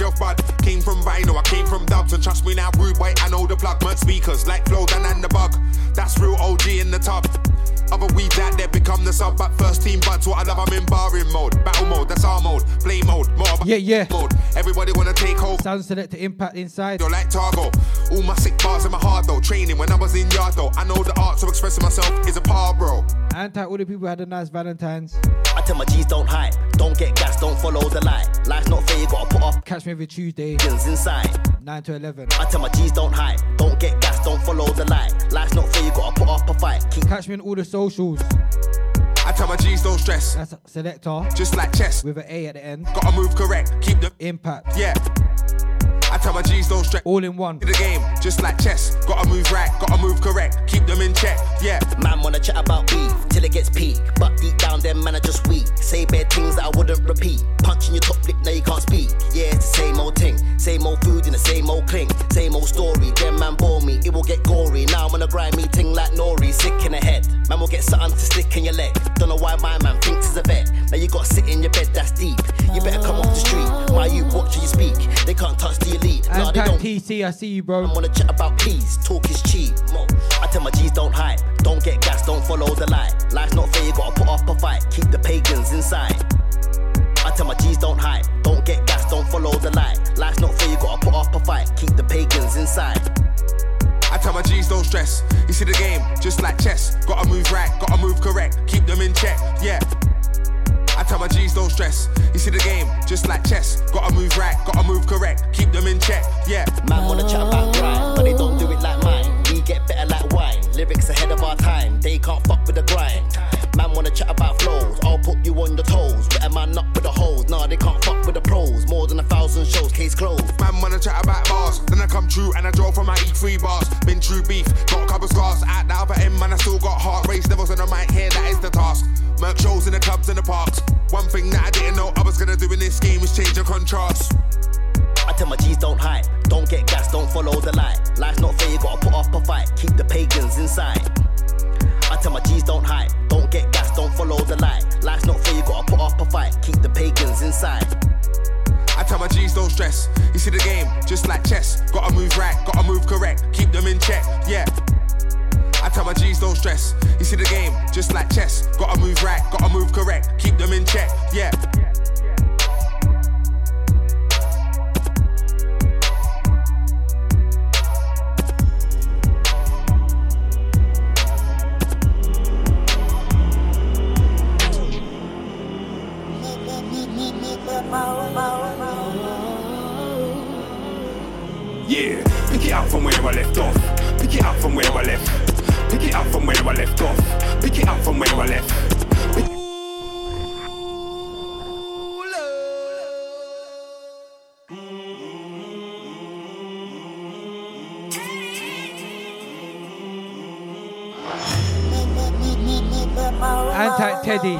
Shelf. Came from vinyl, I came from dubs, and trust me now, rude boy, I know the plug. Merch speakers like Flow, Dan and the bug. That's real OG in the tub. Other weeds out there become the sub, but first team buds, what I love, I'm in barring mode. Battle mode, that's our mode. Play mode, more Yeah, yeah. mode. Everybody wanna take hold. Sound select to impact inside. You're like Targo. All my sick bars in my heart though. Training when I was in yard though. I know the art of expressing myself is a par, bro. Anti all the people had a nice Valentine's. I tell my G's don't hype, don't get gas, don't follow the light. Life's not fair, you gotta put off Catch me every Tuesday, things inside. 9 to 11. I tell my G's don't hype, don't get gas, don't follow the light. Life's not fair, you gotta put up a fight. Keep Catch me on all the socials. I tell my G's don't stress. That's Selector Just like chess. with an A at the end. Gotta move correct. Keep the Impact. yeah. I tell my G's don't stress. All in one. In The game, just like chess. Gotta move right, gotta move correct. Keep them in check. Yeah. Man wanna chat about beef till it gets peak, but deep down them man are just weak. Say bad things that I wouldn't repeat. Punching your top lip, now you can't speak. Yeah, it's the same old thing, same old food in the same old cling, same old story. Them man bore me, it will get gory. Now I'm on a grimy ting like Nori, sick in the head. Man will get something to stick in your leg. Don't know why my man thinks he's a vet. Now you gotta sit in your bed, that's deep. You better come off the street. My you watch you speak. They can't touch the elite. Nah, they Anti don't PC, I see you, bro. I wanna chat about peace, talk is cheap. I tell my G's don't hype, don't get gas, don't follow the light. Life's not fair, you gotta put up a fight, keep the pagans inside. I tell my G's don't hype, don't get gas, don't follow the light. Life's not fair, you gotta put up a fight, keep the pagans inside. I tell my G's don't stress. You see the game, just like chess. Gotta move right, gotta move correct. Keep them in check. Yeah. Tell my G's don't stress. You see the game, just like chess. Gotta move right, gotta move correct. Keep them in check. Yeah. Man wanna chat about grind, but they don't do it like mine. We get better like wine, lyrics ahead of our time. They can't fuck with the grind. Man wanna chat about flows, I'll put you on your toes. Better man up with the hoes, nah they can't More than a thousand shows, case closed. Man wanna chat about bars, then I come true and I draw from my E3 bars. Been true beef, got a couple scars. At the other end, man, I still got heart race levels on the mic here, that is the task. Merc shows in the clubs and the parks. One thing that I didn't know I was gonna do in this game is change the contrast. I tell my G's don't hype, don't get gas, don't follow the light. Life's not fair, you gotta put up a fight, keep the pagans inside. I tell my G's don't hype, don't get gas, don't follow the light. Life's not fair, you gotta put up a fight, keep the pagans inside. I tell my G's don't stress. You see the game, just like chess. Gotta move right, gotta move correct. Keep them in check. Yeah. I tell my G's don't stress. You see the game, just like chess. Gotta move right, gotta move correct. Keep them in check. Yeah. Yeah, pick it up from where I left off. Pick it up from where I left. Pick it up from where I left off. Pick it up from where I left. Anti Teddy.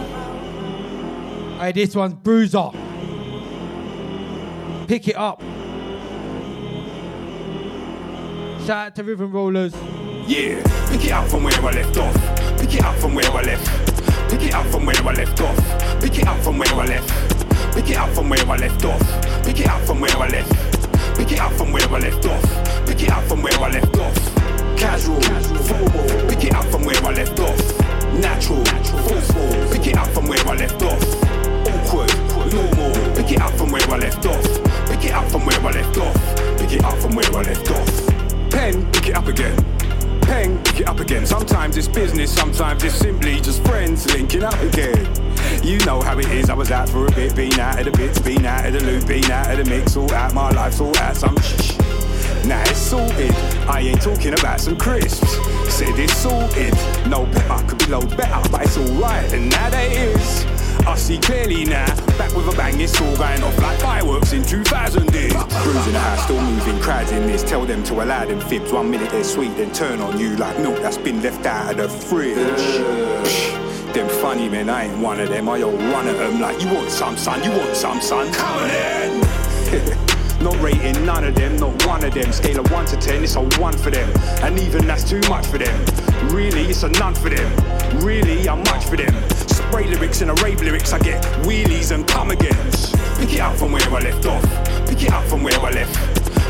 Hey, this one's Bruiser. Pick it up. Shout out to Rhythm Rollers. Yeah, pick it up from where I left off. Pick it up from where I left. Pick it up from where I left off. Pick it up from where I left. Pick it up from where I left off. Pick it up from where I left. Pick it up from where I left off. Pick it up from where I left off. Casual, formal. Pick it up from where I left off. Natural, forceful. Pick it up from where I left off. Awkward, normal. Pick it up from where I left off. Pick it up from where I left off. Pick it up from where I left off. Pen, pick it up again. Pen, pick it up again. Sometimes it's business, sometimes it's simply just friends linking up again. You know how it is. I was out for a bit, been out of the bits, been out of the loop, been out of the mix, all out my life, all out some shh. Now it's sorted. I ain't talking about some crisps. Said it's sorted. No pepper could be loads better, but it's alright, and now that is. I see clearly now, back with a bang, it's all going off like fireworks in 2000 did. Cruising the house, still moving, crowds in this, tell them to allow them fibs. One minute they're sweet, then turn on you like milk that's been left out of the fridge. them funny men, I ain't one of them. I all run at them like, you want some, son? You want some, son? Come in! Not rating none of them, not one of them. Scale of 1 to 10, it's a 1 for them. And even that's too much for them. Really, it's a none for them. Really, I'm much for them. Spray lyrics and a rave lyrics, I get wheelies and come agains. Pick it up from where I left off. Pick it up from where I left.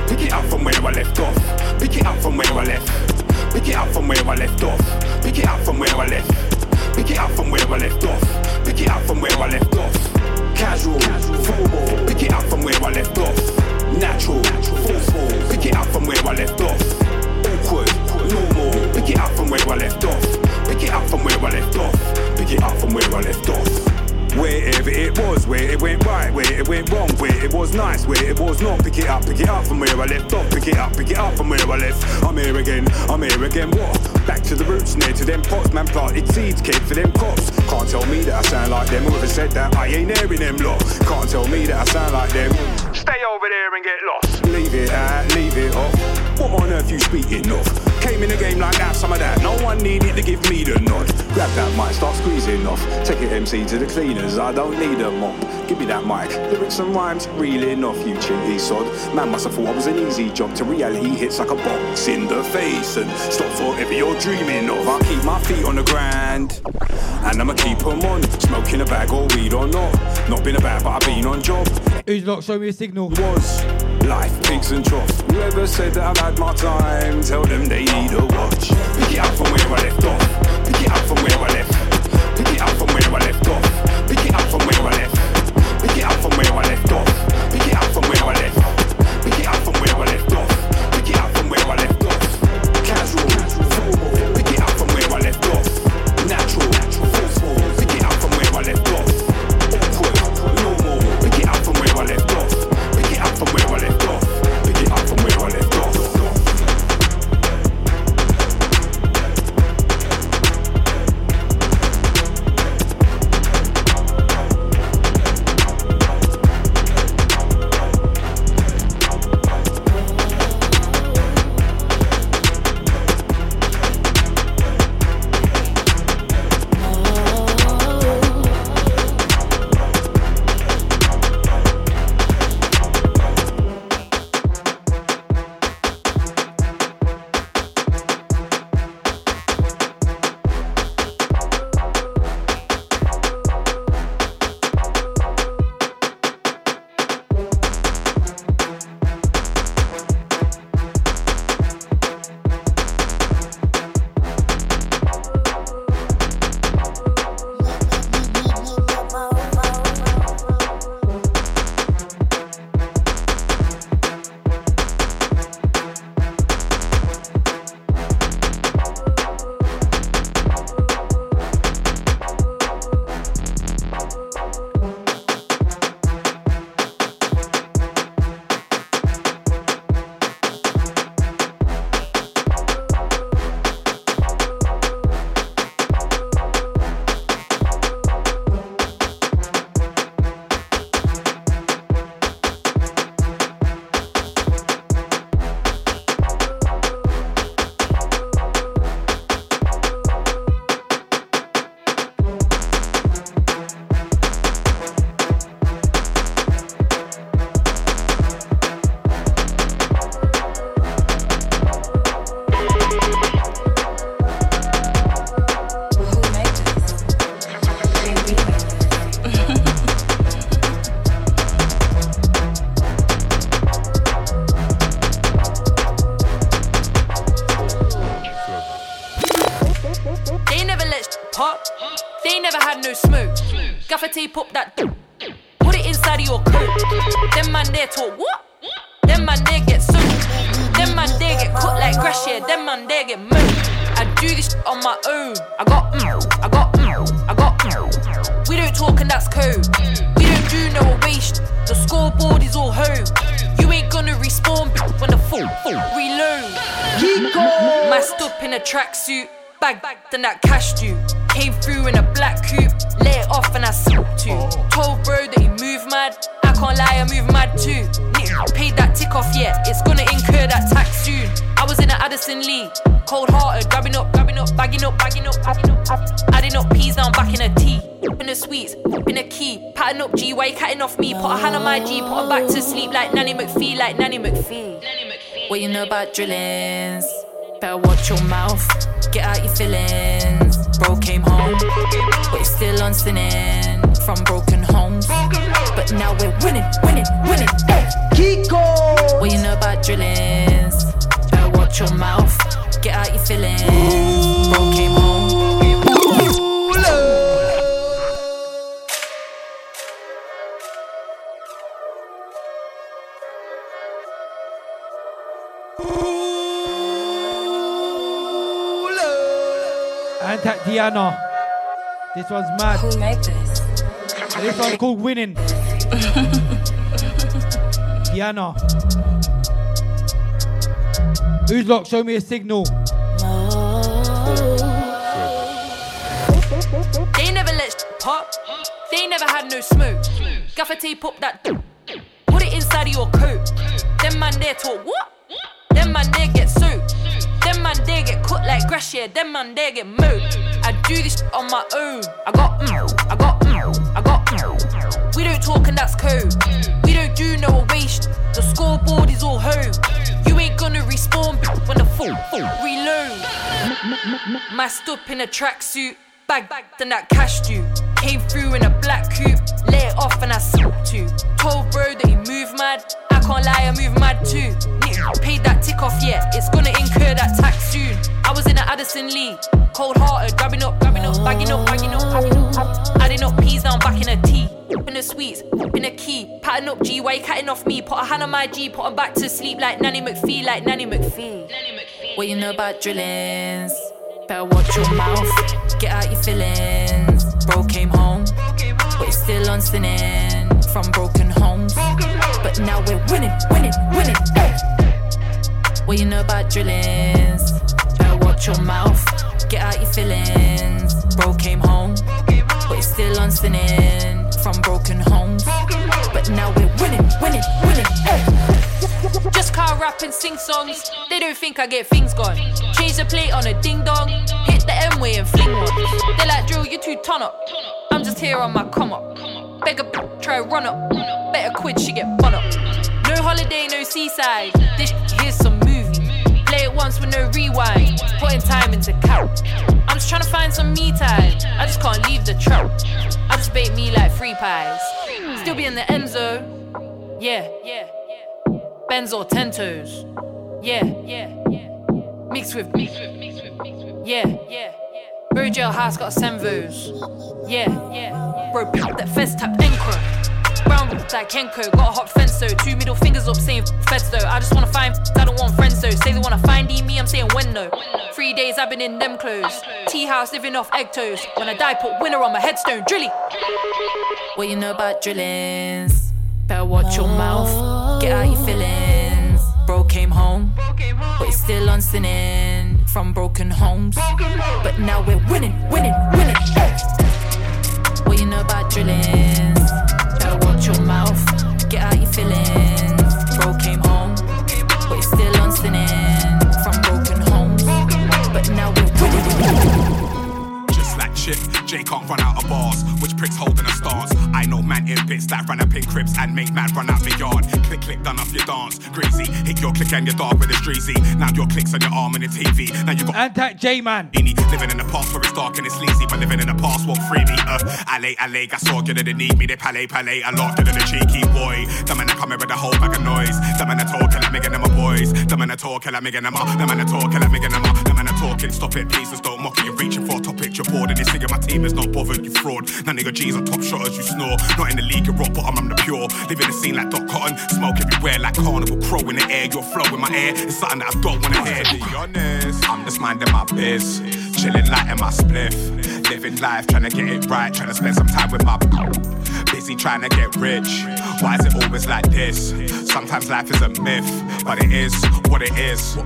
Pick it up from where I left off. Pick it up from where I left. Pick it up from where I left off. Pick it up from where I left. Pick it up from where I left off. Pick it up from where I left off. Casual, formal. Pick it up from where I left off. Natural, forceful. Pick it up from where I left off. Awkward, normal. Pick it up from where I left off. Pick it up from where I left off. Pick it up from where I left off. Wherever it was, where it went right, where it went wrong, where it was nice, where it was not. Pick it up, pick it up from where I left off. Pick it up, pick it up from where I left. I'm here again, I'm here again. What? Back to the roots, near to them pots, man. Planted seeds, kid for them cops. Can't tell me that I sound like them. Whoever said that, I ain't in them lot. Can't tell me that I sound like them. Stay over there and get lost. Leave it out, leave it off. What on earth you speaking of? Came in the game like that, some of that. No one needed to give me the nod. Grab that mic, start squeezing off. Take it MC to the cleaners, I don't need a mop. Give me that mic, lyrics and rhymes, reeling off you cheeky sod. Man must have thought I was an easy job. To reality hits like a box in the face. And stop for whatever you're dreaming of. I keep my feet on the ground. And I'ma keep 'em on. Smoking a bag or weed or not. Not been a bad, but I've been on job. Who's not? Show me a signal. Was life, pigs and troughs. Whoever said that I've had my time, tell them they need a watch. Pick it up from where I left off. Pick it up from where I left. Pick it up from where I left off. Pick Pick it up from where I left off. Pick it up from where I left. About drillings? Better watch your mouth, get out your feelings. Mad. Who made this? This one's called Winning. Piano. Who's locked? Show me a signal. They never let sh- pop. They never had no smoke. Gaffer tape up that. Put it inside of your coat. Them man there talk what? Them man there get soaked. Them man there get cut like grass, yeah. Them man there get mowed. Masked up in a tracksuit, bag than that cash you. Came through in a black coupe, let it off and I snapped you. Told bro that he move mad, I can't lie, I move mad too. Paid that tick off yet, it's gonna incur that tax soon. I was in a Addison Lee, cold hearted, grabbing up, grabbing up, bagging up, bagging up, bagging up. Adding up peas down back in a tea. In the sweets, in a key, patting up G, why you catting off me? Put a hand on my G, put him back to sleep like Nanny McPhee, like Nanny McPhee. What you know about drillings? Better watch your mouth, get out your feelings. Bro came home, but he's still on sinning from broken homes. But now we're winning, winning, winning. What you know about drillings? Better watch your mouth, get out your feelings. Bro came home, but he's still on sinning from broken homes. But now we're winning, winning, winning. Hey. Just car rap and sing songs. They don't think I get things gone. Change the plate on a ding dong. Hit the M way and fling one. They like drill, you too ton up. I'm just here on my come up. Beg a try a run up. Better quid, she get bun up. No holiday, no seaside. This here's some movie. Play it once with no rewind. Putting time into count. I'm just trying to find some me time. I just can't leave the trap. I just bake me like free pies. Still be in the end zone. Yeah, yeah. Benz or Tentos. Yeah, yeah, yeah. Mixed with, mixed with, mixed with, mixed with. Yeah, yeah, yeah. Bro jailhouse got a Senvos. Yeah, yeah. Bro, pick that fez tap anchor. Brown like Kenko, got a hot fence though. Two middle fingers up saying feds though. I just wanna find, I don't want friends though. Say they wanna find me, I'm saying when though. Three days I've been in them clothes. Tea house living off egg toes. When I die, put winner on my headstone. Drilly. What you know about drillings? Better watch your mouth, get out your feelings. Bro came home, but he's still on sinning from broken homes. But now we're winning, winning, winning. What you know about drillings? Better watch your mouth, get out your feelings. Bro came home, but he's still on sinning Like Jay can't run out of bars. Which pricks holding a stance? I know man in bits that run up in cribs and make man run out the yard. Click, click, done off your dance. Greasy, hit your click and your dog with a streezy. Now your clicks on your arm and the TV. Now you got Antac J Man. Living in the past where it's dark and it's sleazy, but living in the past won't free me. Uh, alley, alley, gas organ, they need me, they palais, palais, a lot than a cheeky boy. The man that come with a whole bag of noise. The man that talking like me and them a boys. The man that talking like me and them a. The man that talking like me and them a. The man talking, stop it, please, just don't mock it. You're reaching for a topic, you're bored, and this in my team is not bothered, you fraud. Of your G's are top shotters, you snore. Not in the league, you're rock bottom, I'm the pure. Living the scene like Dot Cotton, smoke everywhere like carnival crow in the air. Your flow in my air it's something that I don't wanna hear. To be honest, I'm just minding my biz. Chilling light in my spliff. Living life, trying to get it right, trying to spend some time with my. Busy trying to get rich. Why is it always like this? Sometimes life is a myth, but it is what it is.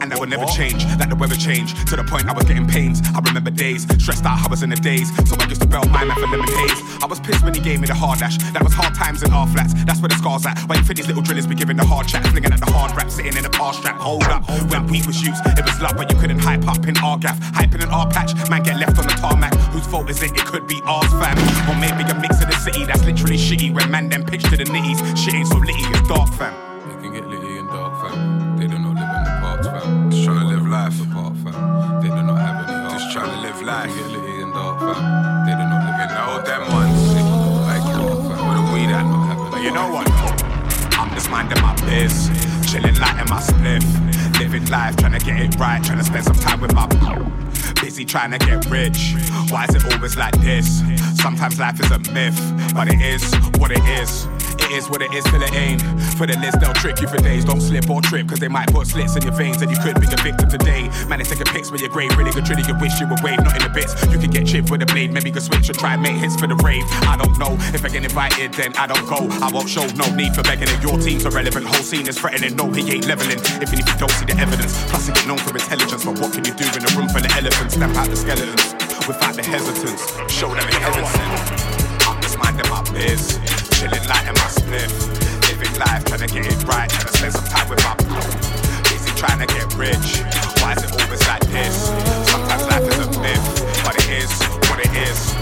And that will never change, like the weather change. To the point I was getting pains. I remember days, stressed out, I was in the days. So I used to belt my man for lemon haze. I was pissed when he gave me the hard dash. That was hard times in our flats. That's where the scars at. Why you think these little drillers be giving the hard chat, flinging at the hard rap, sitting in the car strap. Hold up, when we was used, it was love, but you couldn't hype up in our gaff. Hyping in our patch, man get left on the tarmac. Whose fault is it? It could be ours, fam. Or maybe a mix of the city that's literally shitty. When man then pitch to the nitties, shit ain't so litty, it's dark, fam. You can get litty and dark, fam. They do not live in the parks, fam. Just trying to live life apart, fam. They do not have any heart. Just trying to live life. You can get litty and dark, fam. They do not live in the know parks, them ones. They do not like heart, fam. With a weed and not having But you know what? I'm just minding my biz, chilling lighting my spliff, living life, trying to get it right, trying to spend some time with my busy trying to get rich. Why is it always like this? Sometimes life is a myth, but it is what it is. It is what it is till it ain't. For the list, they'll trick you for days. Don't slip or trip, cause they might put slits in your veins and you could be a victim today. Man, they taking pics with your grave, really good trilly. You wish you were wave, not in the bits. You could get chipped with a blade, maybe you could switch or try and make hits for the rave. I don't know if I get invited, then I don't go. I won't show no need for begging it. Your team's irrelevant, whole scene is threatening. No, he ain't leveling. If you don't see the evidence, plus he get known for intelligence. But what can you do in a room full of elephants? Stamp out the skeletons without the hesitance. Show them inheritance. I'm just minding my biz, chilling lighting my spliff, living life, trying to get it right, trying to spend some time with my busy trying to get rich. Why is it always like this? Sometimes life is a myth, but it is what it is.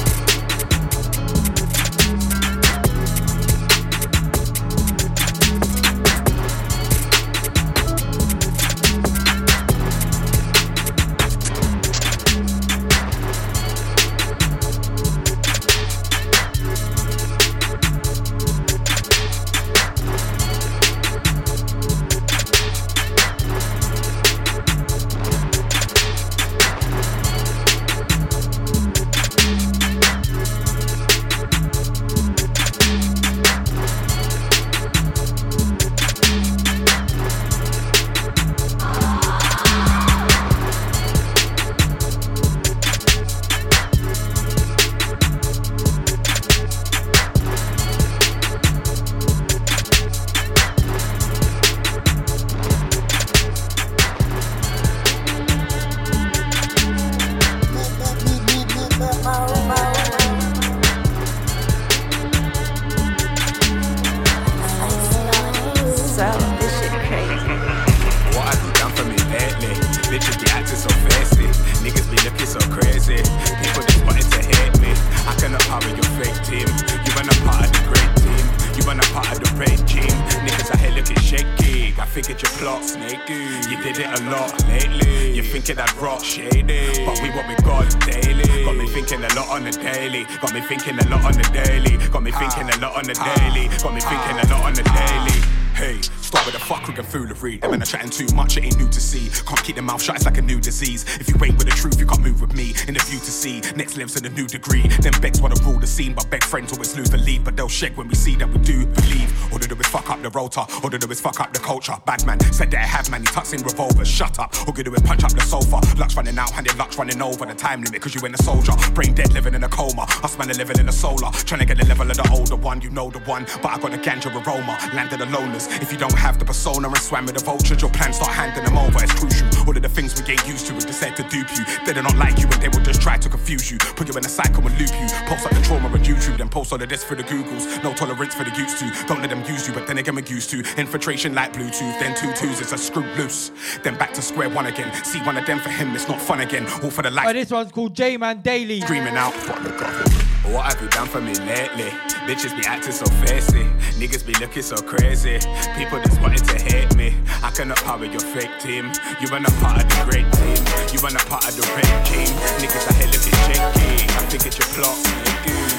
Lives in a new degree. Them begs wanna rule the scene, but beg friends always lose the lead. But they'll shake when we see that we do believe. All they do is fuck up the rotor, all they do is fuck up the culture. Bad man said that I have man, he tucks in revolvers. Shut up, all they do is punch up the sofa. Luck's running out, handed luck's running over the time limit, cause you ain't a soldier. Brain dead, living in a coma. Us man are living in a solar. Trying to get the level of the older one, you know the one. But I got a ganja aroma, landed the loners. If you don't have the persona and swam with the vultures, your plans start handing them over. It's crucial. All of the things we get used to is just there to dupe you. They do not like you and they will try to confuse you. Put you in a cycle and loop you. Post up the trauma on YouTube, then post all of this for the Googles. No tolerance for the used to. Don't let them use you, but then again we're used to. Infiltration like Bluetooth, then two twos, it's a screw loose. Then back to square one again. See one of them for him, it's not fun again. All for the Oh, life this one's called J Man Daily. screaming out, fuck the government. What have you done for me lately? Bitches be acting so fancy, niggas be looking so crazy. People just wanting to hate me. I cannot power your fake team. You run a part of the great team. You run a part of the red team. Niggas out here looking shaky. I think it's your plot.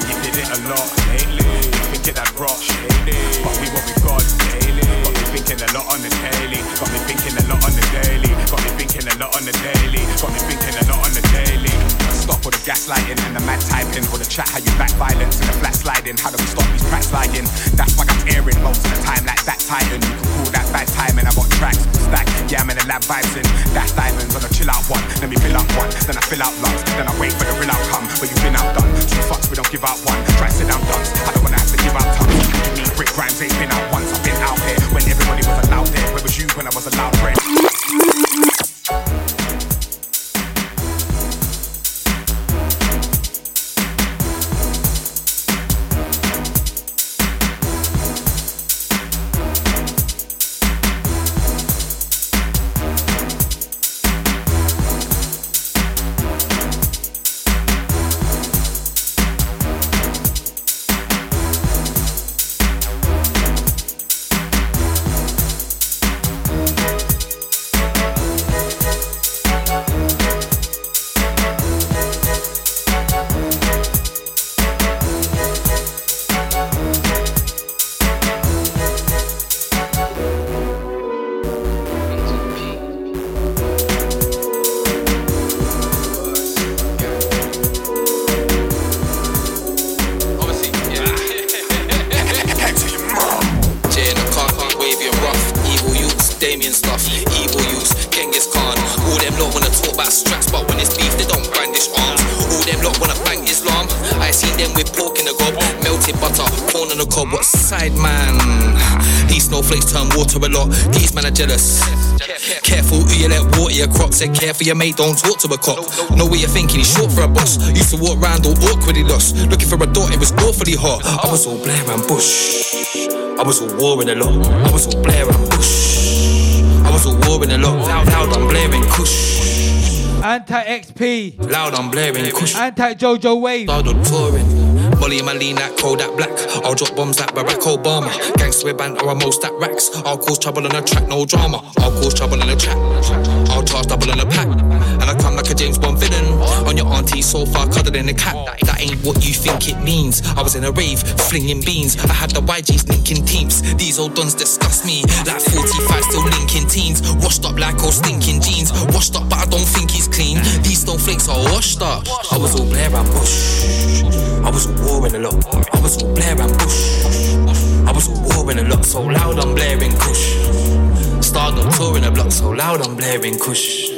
You did it a lot lately. Thinking that rock. But we what we got daily. Thinking a lot on the daily. Got me thinking a lot on the daily. Got me thinking a lot on the daily. Got me thinking a lot on the daily. Stop all the gaslighting and the mad typing. All the chat how you back violence and the flat sliding. How do we stop these cracks lying? That's why I'm airing most of the time like that Titan. You can call that bad timing. I got tracks stack. Yeah, I'm in the lab vibes in. That's diamonds on a chill out one. Let me fill up one. Then I fill out lungs. Then I wait for the real outcome. But you've been outdone. Two fucks, we don't give out one. Try sit down dunce. I don't wanna have to give Rhymes ain't been out once, I've been out here. When everybody was allowed there, where was you when I was allowed bread? Water your crop. Said careful your mate, don't talk to a cop. Know what you're thinking, he's short for a boss. Used to walk round all awkwardly lost. Looking for a daughter, it was awfully hot. I was all Blair and Bush. I was all warring a lot. I was all Blair and Bush. I was all warring a lot. Loud, loud, I'm blaring Kush. Anti XP. Loud, I'm blaring Kush. Anti Jojo Wave. Started touring. Molly in my lean that cold that black. I'll drop bombs like Barack Obama. With band or a most that racks. I'll cause trouble on a track, no drama. I'll cause trouble on a track. I'll charge double on a pack. And I come like a James Bond villain. On your auntie sofa, cuddled in a cat. That, that ain't what you think it means. I was in a rave, flinging beans. I had the YGs linking teams. These old dons disgust me. Like 45 still linking teens. Washed up like old stinking jeans. Washed up, but I don't think he's clean. These snowflakes are washed up. I was all Blair and Bush. I was all warring a lot. I was all Blair and Bush. I was all warring a lot. So loud I'm blaring Kush. Started touring a block. So loud I'm blaring Kush.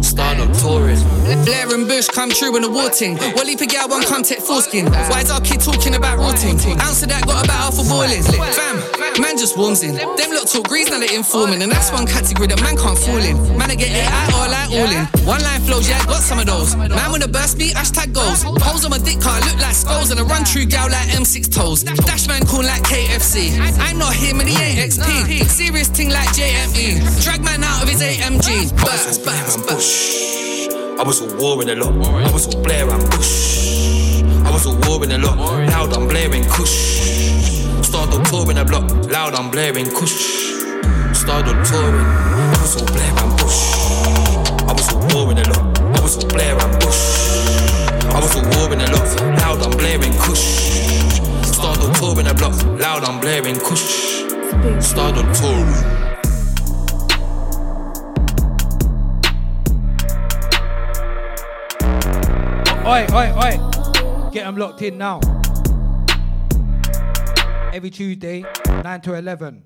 Started touring. Blair and Bush come true in the war ting. What leap a gal one come take foreskin. Why is our kid talking about rotting? Of that got about half a boiling. Fam, man just warms in. Them lot talk grease now they informing. And that's one category that man can't fall in. Man, I get it out or like all in. One line flows, yeah, got some of those. Man, when the burst beat, hashtag goals. Holes on my dick car look like skulls. And I run true gal like M6 toes. Dash man cool like KFC. I'm not him and he ain't XP. Serious thing like JME. Drag man out of his AMG. Burst, burst, burst. I was all warring a lot. I was all Blair and Bush. I was all warring a lot. Loud, I'm blaring Kush. Started touring a block. Loud, I'm blaring Kush. Started touring. I was all Blair and Bush. I was all warring a lot. I was all Blair and Bush. I was all warring a lot. Loud, I'm blaring Kush. Started touring a block. Loud, I'm blaring Kush. Started touring. Oi, oi, oi. Get them locked in now. Every Tuesday, 9 to 11.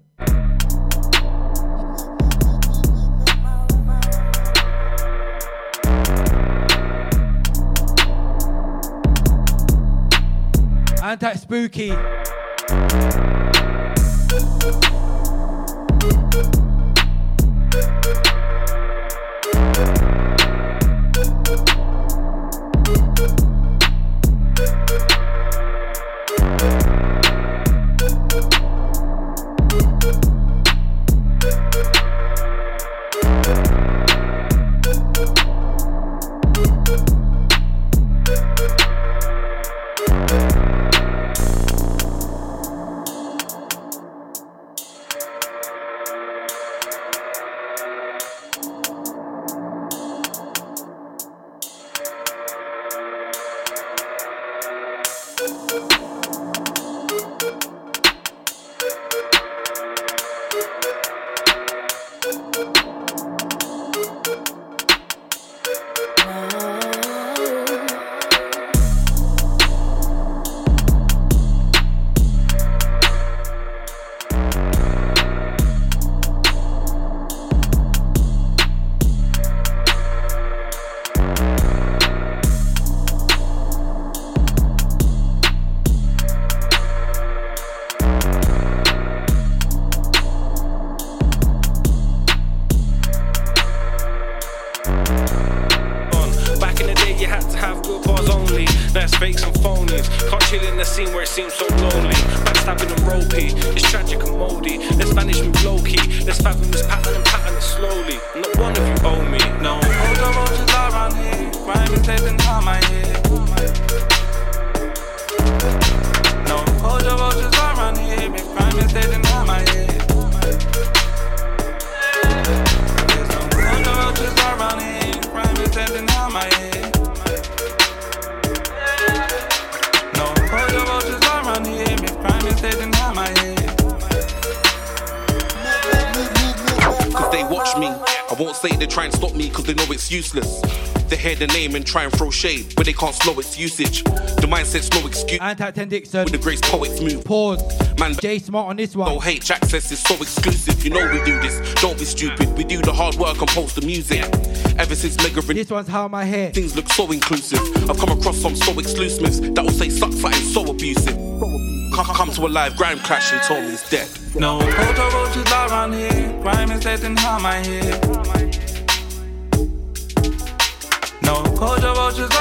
Anti spooky. The name and try and throw shade, but they can't slow its usage. The mindset's no excuse. Anti 10 Dixon. With the grace poets move. Pause. Man, J Smart on this one. No hate, access is so exclusive. You know we do this. Don't be stupid. We do the hard work and post the music. Ever since Mega This one's how my hair. Things look so inclusive. I've come across some so exclusives that will say suck fighting so abusive. Come, come to a live grime clash and told me he's dead. No, hold the roaches around here. Crime is dead and how my head.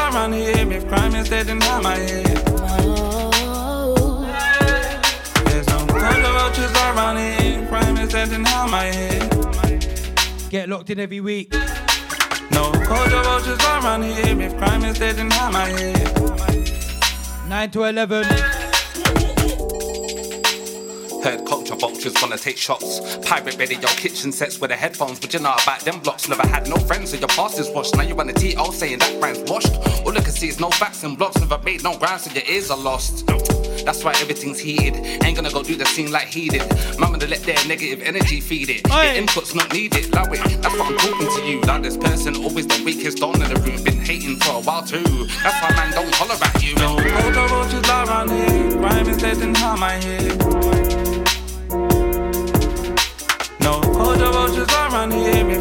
Around here. If crime is dead how my head. There's no roaches around here. Crime is dead and how my head. Get locked in every week. No, the roaches around here. If crime is dead how my head. 9 to 11. Vultures wanna take shots. Pirate radio kitchen sets with the headphones, but you know about them blocks. Never had no friends, so your past is washed. Now you want a TO saying that crime's washed. All I can see is no facts and blocks. Never made no ground, so your ears are lost. That's why everything's heated. Ain't gonna go do the scene like he did. Mama to let their negative energy feed it. Your input's not needed. Allow it. That's what I'm talking to you. Like this person, always the weakest on in the room. Been hating for a while too. That's why man don't holler at you. No, hold the roaches around here. Crime is dead and how my head. No,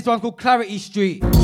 This one's called Clarity Street.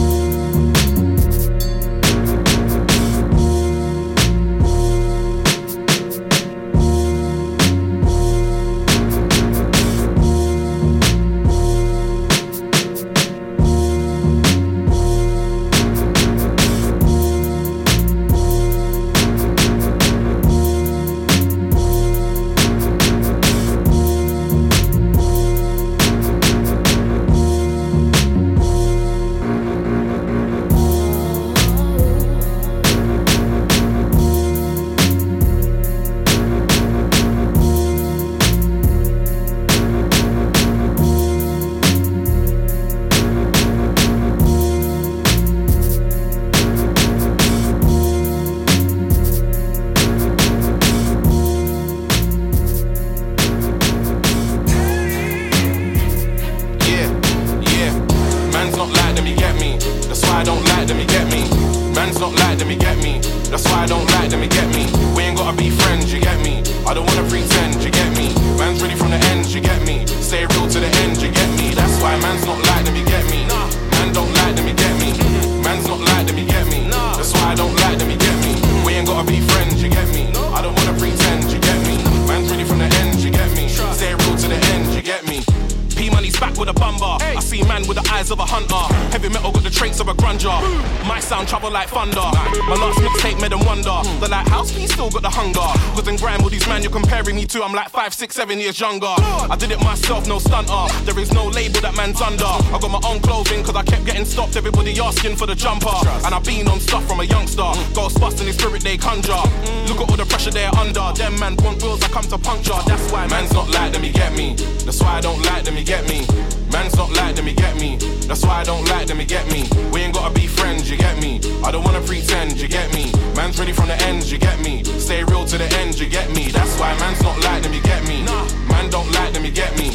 Seven years younger. I did it myself, no stunter. There is no label that man's under. I got my own clothing, cause I kept getting stopped. Everybody asking for the jumper. And I've been on stuff from a youngster. Ghostbusting the spirit they conjure. Look at all the pressure they're under. Them man want wheels, I come to puncture. That's why man's not like them, you get me. That's why I don't like them, you get me. Man's not like them, you get me. That's why I don't like them, you get me. We ain't gotta be friends, you get me. I don't wanna pretend, you get me. Man's ready from the ends, you get me. Stay real to the end, you get me. That's why man's not like them, you get me. Man don't like them, you get me.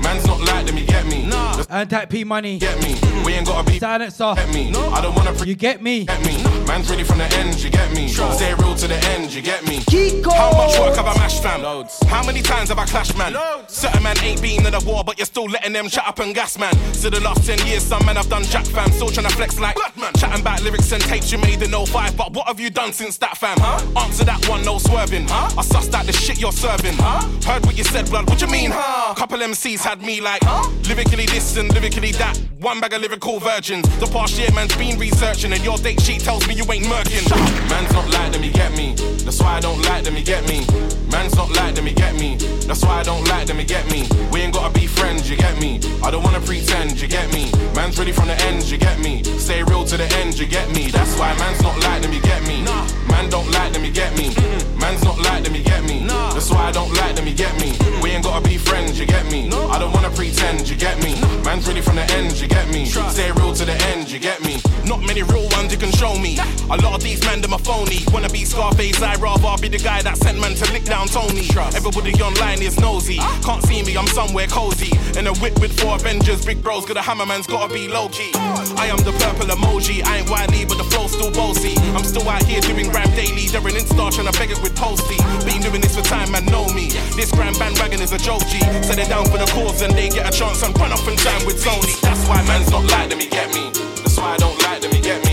Man's not like them, you get me. And type P money. Get me. We ain't gotta be silencer. Get me. I don't wanna pretend You get me. Get me. Man's really from the ends, you get me. Stay real to the end, you get me. How much work have I mashed, fam? Loads. How many times have I clashed, man? Loads. Certain man ain't been in the war, but you're still letting them chat up and gas, man. So the last 10 years, some men have done jack, fam. Still trying to flex like man. Chatting about lyrics and tapes you made in 05, but what have you done since that, fam? Huh? Answer that one, no swerving. Huh? I sussed out the shit you're serving. Huh? Heard what you said, blood. What you mean, huh? Couple MCs had me like, huh? Lyrically this and lyrically that. One bag of lyrical virgins. The past year, man's been researching, and your date sheet tells me you ain't murking. Man's not like them, you get me. That's why I don't like them, you get me. Man's not like them, you get me. That's why I don't like them, you get me. We ain't gotta be friends, you get me. I don't wanna pretend, you get me. Man's ready from the ends, you get me. Stay real to the end, you get me. That's why man's not like them, you get me. Man don't like them, you get me. Man's not like them, you get me. That's why I don't like them, you get me. We ain't gotta be friends, you get me. I don't wanna pretend, you get me. Man's ready from the ends, you get me. Stay real to the end, you get me. Not many real ones you can show me. A lot of these men, them are phony. Wanna be Scarface, I'd rather be the guy that sent man to lick down Tony. Everybody online is nosy. Can't see me, I'm somewhere cozy. In a whip with four Avengers, big bros, got a hammerman's gotta be low key. I am the purple emoji, I ain't widely, but the flow's still bossy. I'm still out here doing gram daily. They're an Insta trying to beg it with Posty. Been doing this for time, man, know me. This grand bandwagon is a joke, G. Set it down for the cause and they get a chance and run off and jam with Sony. That's why man's not like them, you get me. That's why I don't like them, you get me.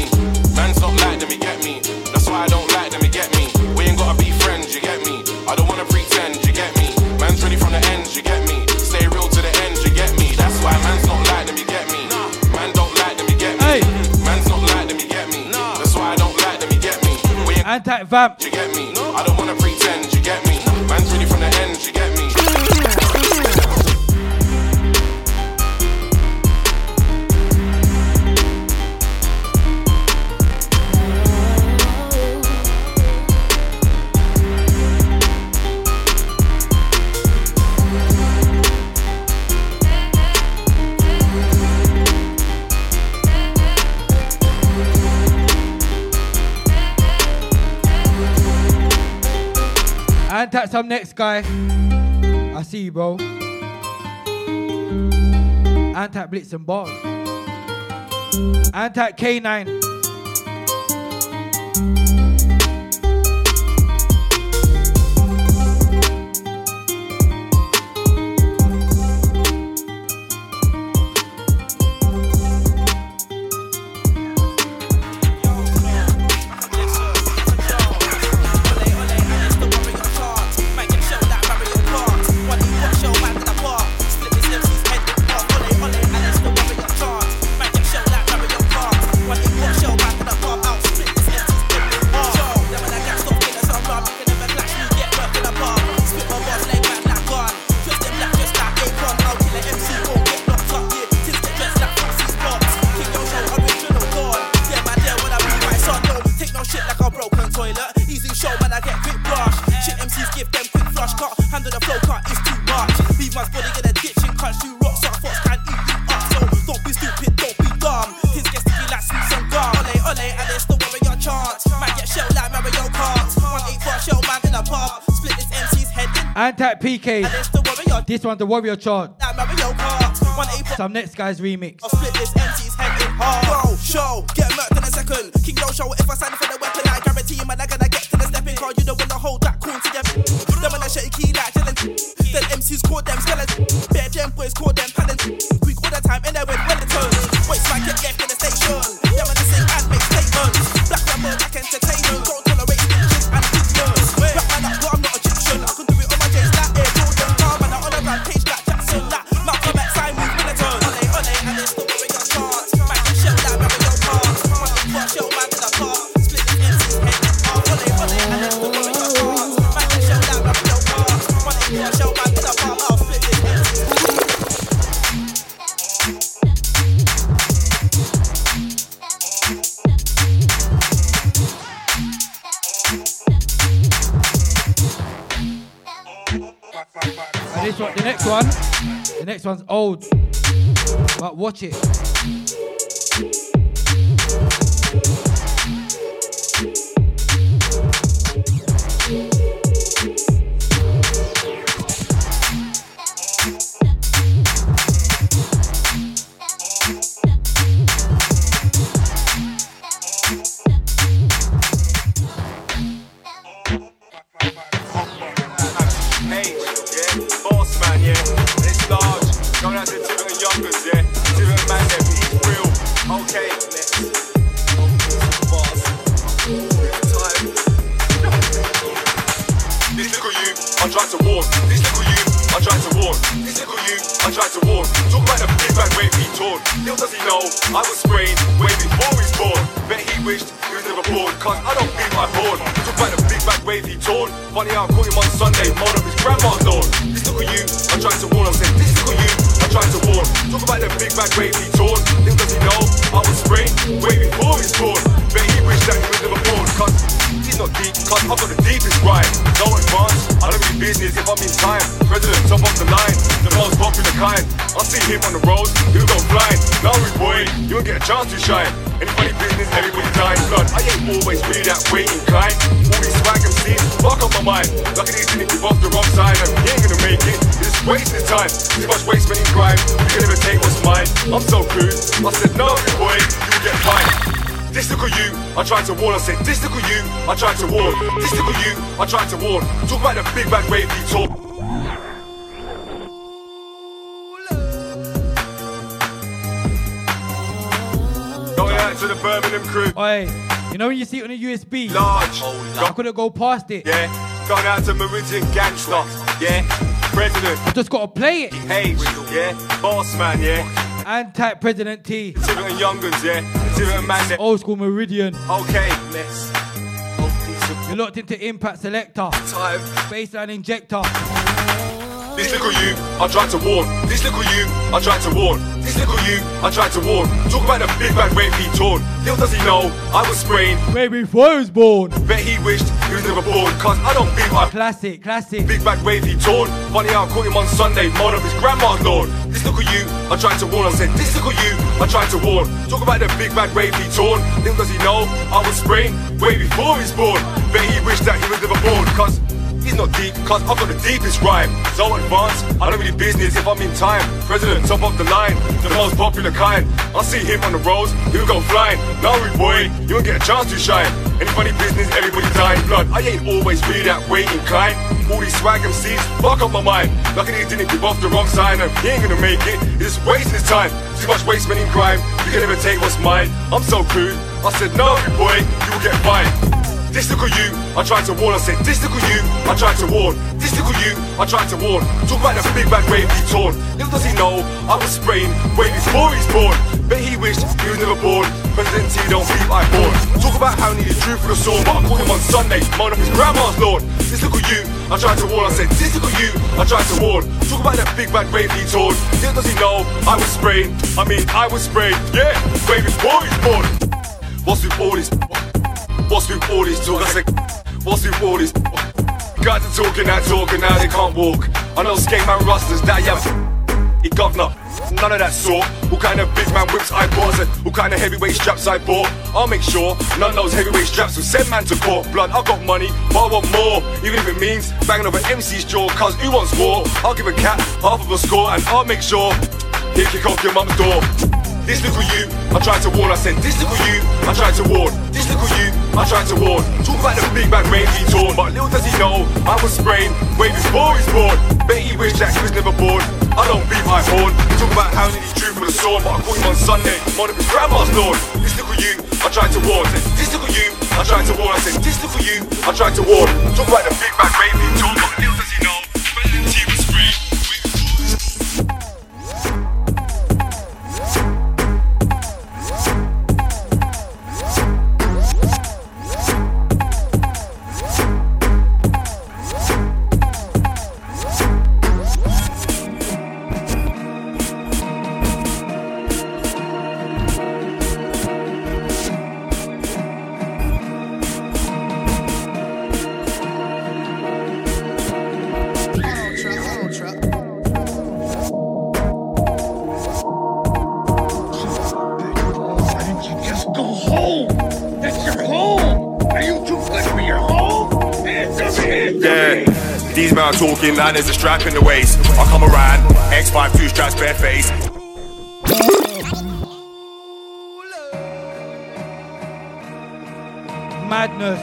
Man's not like them, you get me. That's why I don't like them, you get me. We ain't gotta be friends, you get me. I don't wanna pretend, you get me. Man's ready from the ends, you get me. Stay real to the end, you get me. That's why man's not like them, you get me. Man don't like them, you get me. Man's not like them, you get me. That's why I don't like them, you get me. We ain't Anti vamp. you get me. I don't wanna pretend, Antac some next guy. I see you, bro. Antac Blitz and Bars. Antac K9. Antac PK. This one, the Warrior chart. like Mario Kart. One eight four. Some next guy's remix. I'll split this MC's head in half. Bro, show, get murked in a second. King don't show if I sign for the weapon. I guarantee you, man, I gonna get to the stepping car. You don't wanna hold that cool to them. Them when I shake key like chillin'. Then MCs call them skeletons. One's old, but watch it. To said, little you, I tried to warn. Little you, I tried to warn. Talk about the big bad wave he talk. To the Birmingham crew. Oi, you know when you see it on a USB? Large. I couldn't go past it. Yeah. Going out to Meridian Gangster. Yeah. President. I just gotta play it. H. Yeah. Boss man. Yeah. And type President T. Tibbet and. Yeah. Man. Old school Meridian. Okay. Let's. You're locked into Impact Selector. Time. Baseline Injector. This little you, I tried to warn. This little you, I tried to warn. This little you, I tried to warn. Talk about the big bad wave he torn. Little does he know, I was spraying. Way before he was born. Bet he wished born, cause I don't beat my classic, classic. Big bad wave he torn. Funny how I caught him on Sunday, mold of his grandma's lawn. This look at you, I tried to warn. I said, this little you, I tried to warn. Talk about the big bad wave he torn. Little does he know, I was spraying way before he's born. Bet he wished that he was never born, cause He's not deep, cause I've got the deepest rhyme. So advanced, I don't really business if I'm in time. President, top of the line, the most popular kind. I see him on the roads, he'll go flying. Now boy, you won't get a chance to shine. Any funny business, everybody dying blood. I ain't always really that way inclined. All these swag MCs, fuck up my mind. Lucky he didn't give off the wrong sign, and he ain't gonna make it. He's wasting his time. Too much waste spending crime. You can never take what's mine. I'm so crude. I said, no, boy, you will get fined. Little you, I tried to warn. I said, little you, I tried to warn. Little you, I tried to warn. Talk about the big bad wave he torn. Little does he know, I was spraying way before he's born. Bet he wished he was never born. President T don't beat I born. Talk about how he needed truth for the sword, but I caught him on Sunday, mown up his grandma's lawn. Little you, I tried to warn. I said, little you, I tried to warn. Talk about that big bad wave he torn. Little does he know, I was spraying. I mean, I was spraying, yeah, way before he's born. What's with all this? What's with all this talk? I said, what's with all this? Guys are talking and now they can't walk. I know skate man rusters that yeah, he governor. None of that sort. What kind of big man whips I bought and what kind of heavyweight straps I bought. I'll make sure none of those heavyweight straps will send man to court. Blood, I got money, but I want more. Even if it means banging over MC's jaw, cause who wants war? I'll give a cat half of a score and I'll make sure he kick off your mum's door. This little you, I tried to warn. I said, this little you, I tried to warn. This little you, I tried to warn. Talk about the big bad rain he torn, but little does he know, I was spraying way before he's born. Bet he wished that he was never born. I don't beat my horn. Talk about how he drew for the sword, but I caught him on Sunday, of his grandma's lawn. This little you, I tried to warn. Said, this little you, I tried to warn. I said, this little you, I tried to warn. Talk about the big bad rain he torn, but little does he know, President T was spraying. Talking like there's a strap in the waist. I come around, X5 two straps, bare face. Madness.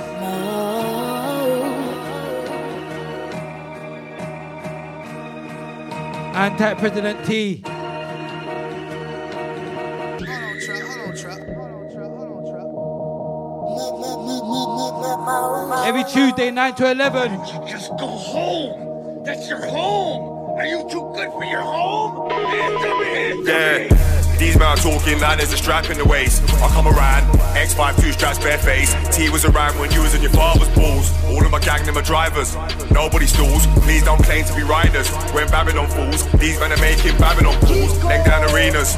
Anti-President T. Every Tuesday, 9 to 11. Just go home. That's your home. Are you too good for your home? Answer me. Yeah, these men are talking like there's a strap in the waist. I come around, X5 two straps, bare face. T was around when you was in your father's balls. All of my gang, them are drivers. Nobody stalls. Please don't claim to be riders. When Babylon falls, these men are making Babylon calls. Leg down arenas.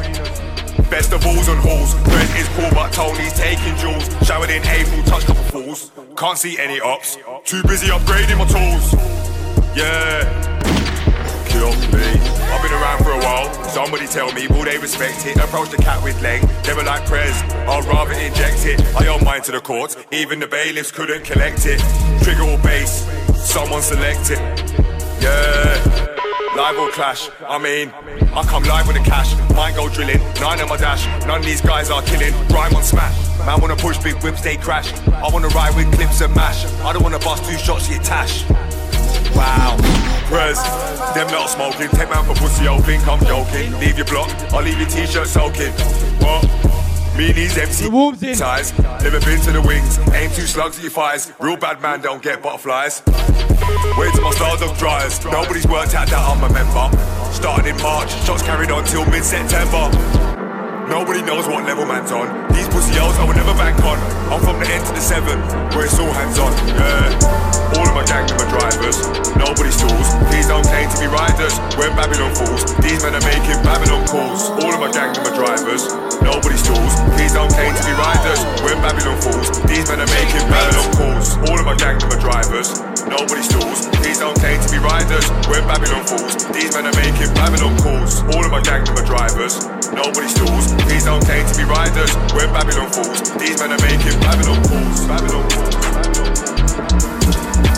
Festivals and halls. Brent is cool, but Tony's taking jewels. Showered in April, touch couple fools. Can't see any ops. Too busy upgrading my tools. Yeah. Kill me. I've been around for a while. Somebody tell me, will they respect it? Approach the cat with length. Never like prez. I'd rather inject it. I owe mine to the courts. Even the bailiffs couldn't collect it. Trigger or base. Someone select it. Yeah. Live or clash, I mean, I come live with the cash. Mine go drilling, nine on my dash. None of these guys are killing. Rhyme on smash. Man wanna push big whips, they crash. I wanna ride with clips and mash. I don't wanna bust two shots, get tash. Wow. Prez, them not smoking. Take man for pussy, yo, think I'm joking. Leave your block, I'll leave your t-shirt soaking. What? Me and these MC ties. Never been to the wings. Aim two slugs at your thighs. Real bad man don't get butterflies. Wait till my star dog dries. Nobody's worked out that I'm a member. Started in March, shots carried on till mid-September. Nobody knows what level man's on. These pussy hoes I would never bank on. I'm from the end to the seven, where it's all hands on. Yeah. All of my gang are drivers. Nobody stalls. Please don't claim to be riders. When Babylon falls, these men are making Babylon calls. All of my gang are drivers. Nobody stalls. Please don't claim to be riders. When Babylon falls, these men are making Babylon calls. All of my gang are drivers. Nobody stalls. These don't claim to be riders. When Babylon falls, these men are making Babylon calls. All of my gang are drivers. Nobody stalls. These don't claim to be riders. When Babylon falls, these men are making Babylon calls. Babylon calls. Right.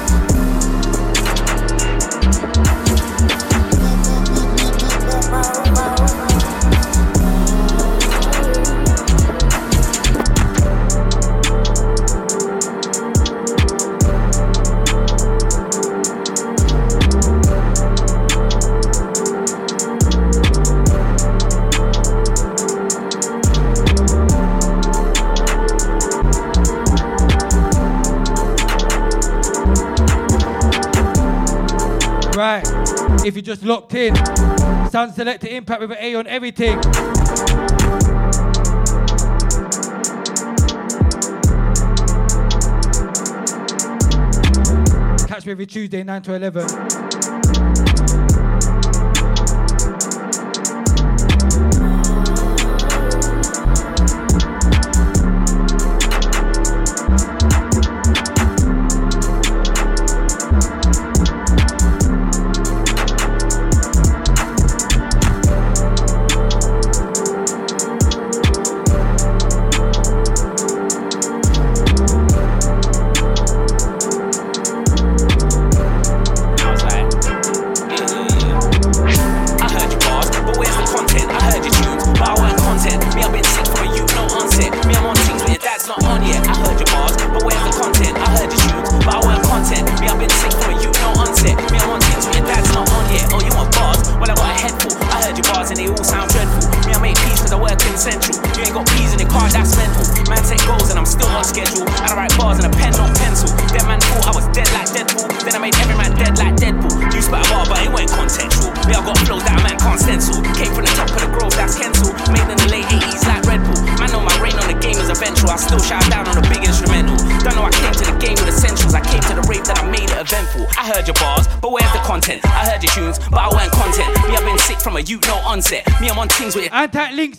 If you just locked in, Sound Selector Impact with an A on everything. Catch me every Tuesday, 9 to 11.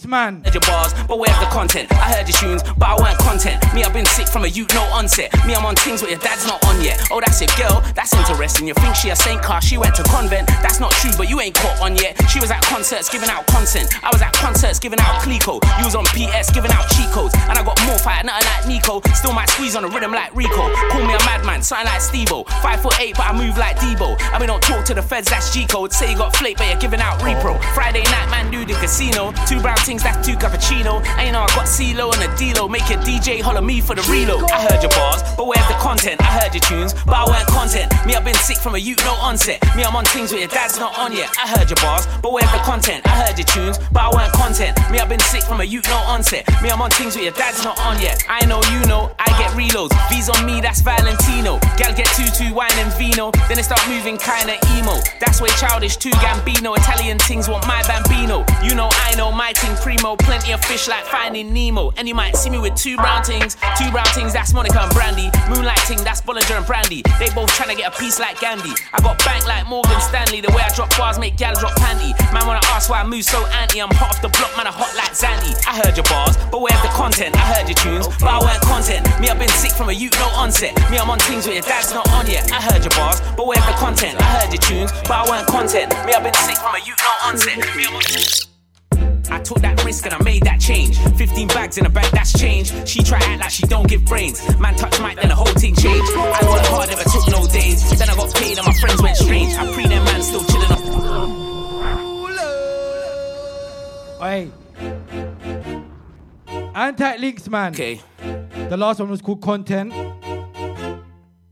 Man. your bars, but where's the content? I heard your tunes, but I weren't content. Me, I've been sick from a youth, no onset. Me, I'm on things with your dad's not on yet. Oh, that's your girl, that's interesting. You think she a saint car, she went to convent. That's not true, but ain't caught on yet. She was at concerts giving out content. I was at concerts giving out Clico. You was on PS giving out cheat codes. And I got more fight, nothing like Nico. Still might squeeze on the rhythm like Rico. Call me a madman, something like Stevo. five foot eight, but I move like Debo. And we don't talk to the feds, that's G code. Say you got flake, but you're giving out repro. Friday night, man, do the casino. Two brown things, that's two cappuccino. And you know I got CeeLo and a D-Lo. Make your DJ holler me for the reload. I heard your bars, but the content? I heard your tunes, but I weren't content. Me, I've been sick from a youth, no onset. Me, I'm on things where your dad's not on yet. I heard your bars, but where's the content? I heard your tunes, but I weren't content. Me, I've been sick from a youth, no onset. Me, I'm on things where your dad's not on yet. I know you know, I get reloads. V's on me, that's Valentino. Gal get two wine and vino, then it start moving kinda emo. That's way childish too, Gambino. Italian things want my bambino. You know I know my ting primo. Plenty of fish like finding Nemo. And you might see me with two brown things, two brown things. That's Monica and Brandy. That's Bollinger and Brandy. They both tryna get a piece like Gandhi. I got bank like Morgan Stanley. The way I drop bars make gal drop panty. Man wanna ask why I move so anti. I'm hot off the block, man. I hot like Zandy. I heard your bars, but where's the content? I heard your tunes, but I weren't content. Me, I've been sick from a youth, no onset. Me, I'm on things where your dad's not on yet. I heard your bars, but where's the content? I heard your tunes, but I weren't content. Me, I've been sick from a youth, no onset. Me, I'm on I took that risk and I made that change. 15 bags in a bag, that's change. She try act like she don't give brains. Man touch mic, then the whole thing changed. I worked hard, never took no days. Then I got paid and my friends went strange. I pre them man still chilling up. Hey. Anti links, man. Okay. The last one was called Content.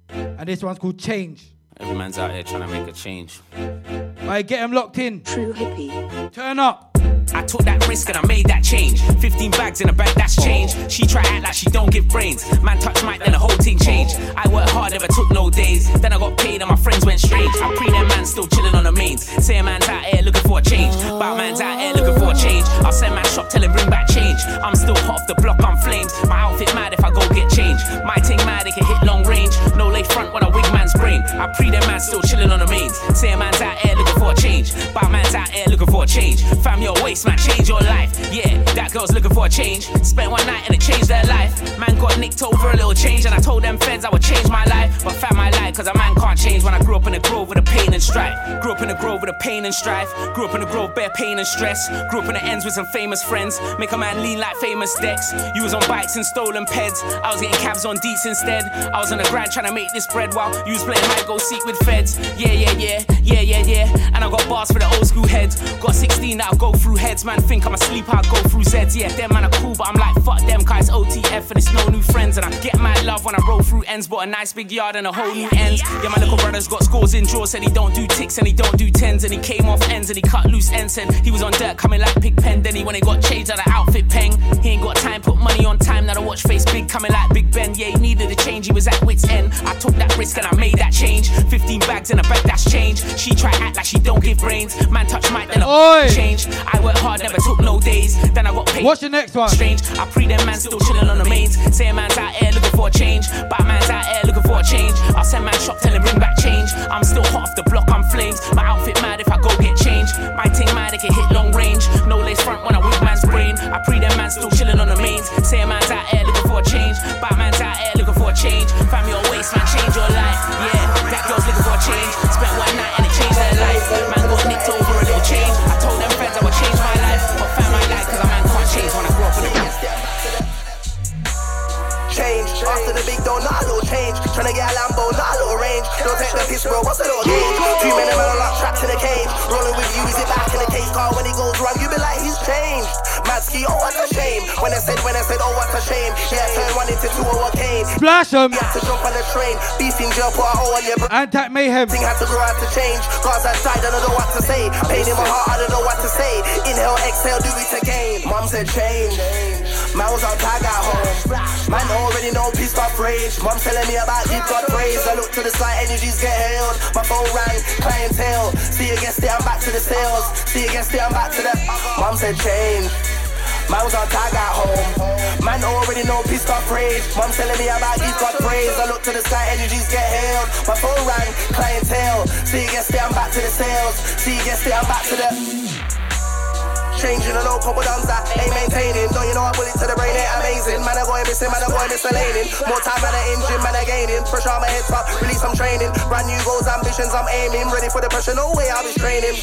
And this one's called Change. Every man's out here trying to make a change. Alright, get him locked in. True hippie. Turn up. I took that risk and I made that change. 15 bags in a bag, that's change. She try act like she don't give brains. Man touch mic, then the whole thing changed. I worked hard, never took no days. Then I got paid and my friends went strange. I pre them man still chilling on the mains. Say a man's out here looking for a change. But man's out here looking for a change. I'll send man shop, tell him bring back change. I'm still hot off the block, I'm flames. My outfit mad if I go get change. My ting mad, it can hit long range. No lay front when I wig man's brain. I pre them man still chilling on the mains. Say a man's out here looking for a change. But man's out here looking for a change. Fam your waist, man, change your life. Yeah, that girl's looking for a change. Spent one night and it changed their life. Man got nicked over a little change, and I told them feds I would change my life. But fam, my lied, cause a man can't change when I grew up in a grove with a pain and strife. Grew up in a grove with a pain and strife. Grew up in a grove, bare pain and stress. Grew up in the ends with some famous friends. Make a man lean like famous decks. You was on bikes and stolen peds. I was getting cabs on deets instead. I was on the grind trying to make this bread while you was playing hide go seek with feds. Yeah, yeah, yeah, yeah, yeah, yeah. And I got bars for the old school heads. Got 16 that'll go through heads. Man, think I'm asleep, I go through Zeds. Yeah, them man are cool, but I'm like, fuck them, cause OTF and it's no new friends. And I get my love when I roll through ends. Bought a nice big yard and a whole new ends. Yeah, my little brother's got scores in draws. Said he don't do ticks and he don't do tens. And he came off ends and he cut loose ends. Said he was on dirt coming like pig pen. Then he when he got changed out of outfit peng. He ain't got time, put money on time. Now the watch face big coming like Big Ben. Yeah, he needed a change, he was at wit's end. I took that risk and I made that change. 15 bags in a bag, that's change. She try act like she don't give brains. Man touch mic, then a change. I worked hard, never took no days. Then I got paid. What's the next one? Strange. I pre them man still chilling on the mains. Say a man's out here looking for a change. But a man's out here looking for a change. I'll send man shop, tell him bring back change. I'm still hot off the block, I'm flames. My outfit mad if I go get change. My ting mad, it can hit long range. No lace front when I whip man's brain. I pre them man still chilling on the mains. Say a man's out here looking for a change. But a man's out here looking for a change. Fam your waist, man, change your life. Yeah, that girl's looking for a change. Spent one night and it changed their life. Man got nicked over a little change. I told them friends I Change after the big don't a little change. Tryna get a Lambo, not a little range. Don't take the piss, bro. What's a little change? Two men and man are locked trapped in a cage. Rolling with you, is it back in the case car? When he goes wrong, you be like he's changed. Madsky, oh what a shame. When I said, when I said, oh what a shame. Yeah, turn one into two or a cane. Splash 'em. You had to jump on the train. Beef in jail, put a hole on your brain. Anti mayhem. Thing had to grow out to change. I died, I don't know what to say. Pain in my heart, I don't know what to say. Inhale, exhale, do it again. Mom said change. Man was on tag at home. Man already know pissed off rage. Mom telling me about give God praise. I look to the side, energies get held. My phone rang, clientele. See you it, I'm back to the sales. See you it, I'm back to the. Mom said change. Man was on tag at home. Man already know pissed off rage. Mom telling me about give God praise. I look to the sky, energies get held. My phone rang, clientele. See you guessed I'm back to the sales. See you guessed I'm back to the. Changing a low couple downs that ain't maintaining. Don't you know I bullet to the brain ain't amazing. Man, I going missing, man, I going miscellating. More time, man, I engine, man, I gaining. Pressure on my head top, release some training. Brand new goals, ambitions, I'm aiming. Ready for the pressure, no way I'll be straining.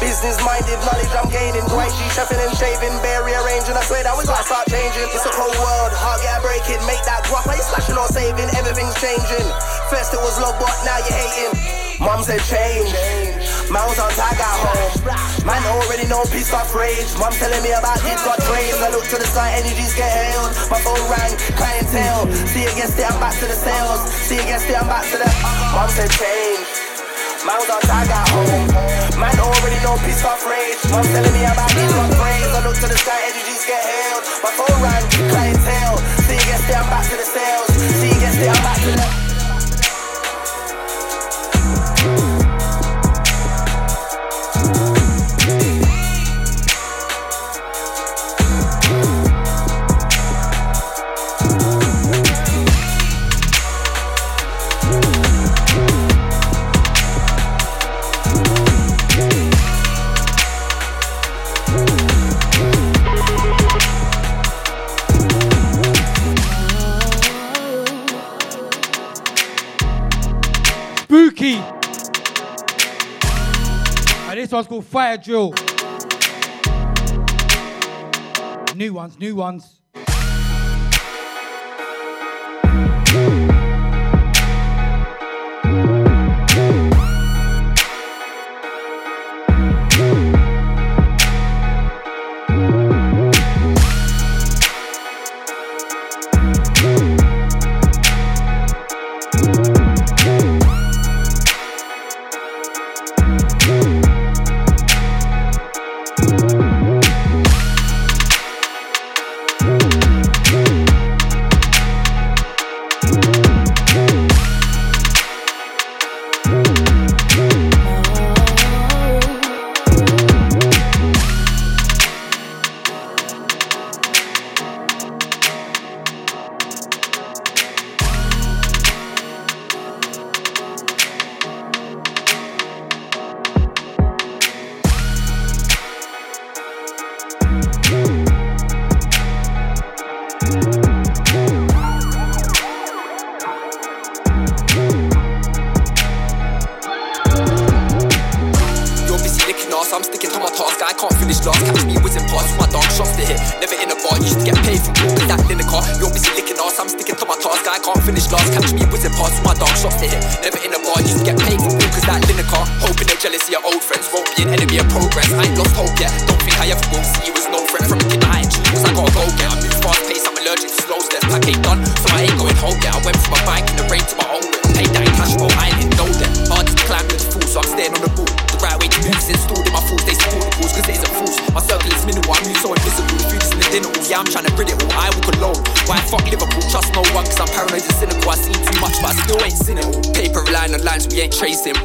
Business minded, knowledge I'm gaining. Dwight G, chefing and shaving, bare rearranging. I swear that we gotta start changing. It's a cold world, hard get breaking. Make that guap, are you slashing or saving? Everything things changing. First it was love, but now you're hating. Mum said change. Was on tag at home. Man already know peace got rage. Mum telling me about this got praise. I look to the sky, energies get hailed. My phone rang, clientele. See against it, I'm back to the sales. See against it, I'm back to the. Mum said change. Was on tag at home. Man already know peace got rage. Mum telling me about this got praise. I look to the sky, energies get hailed. My phone rang, clientele. See against it, I'm back to the sales. See against it, I'm back to the. This one's called Fire Drill. New ones, new ones.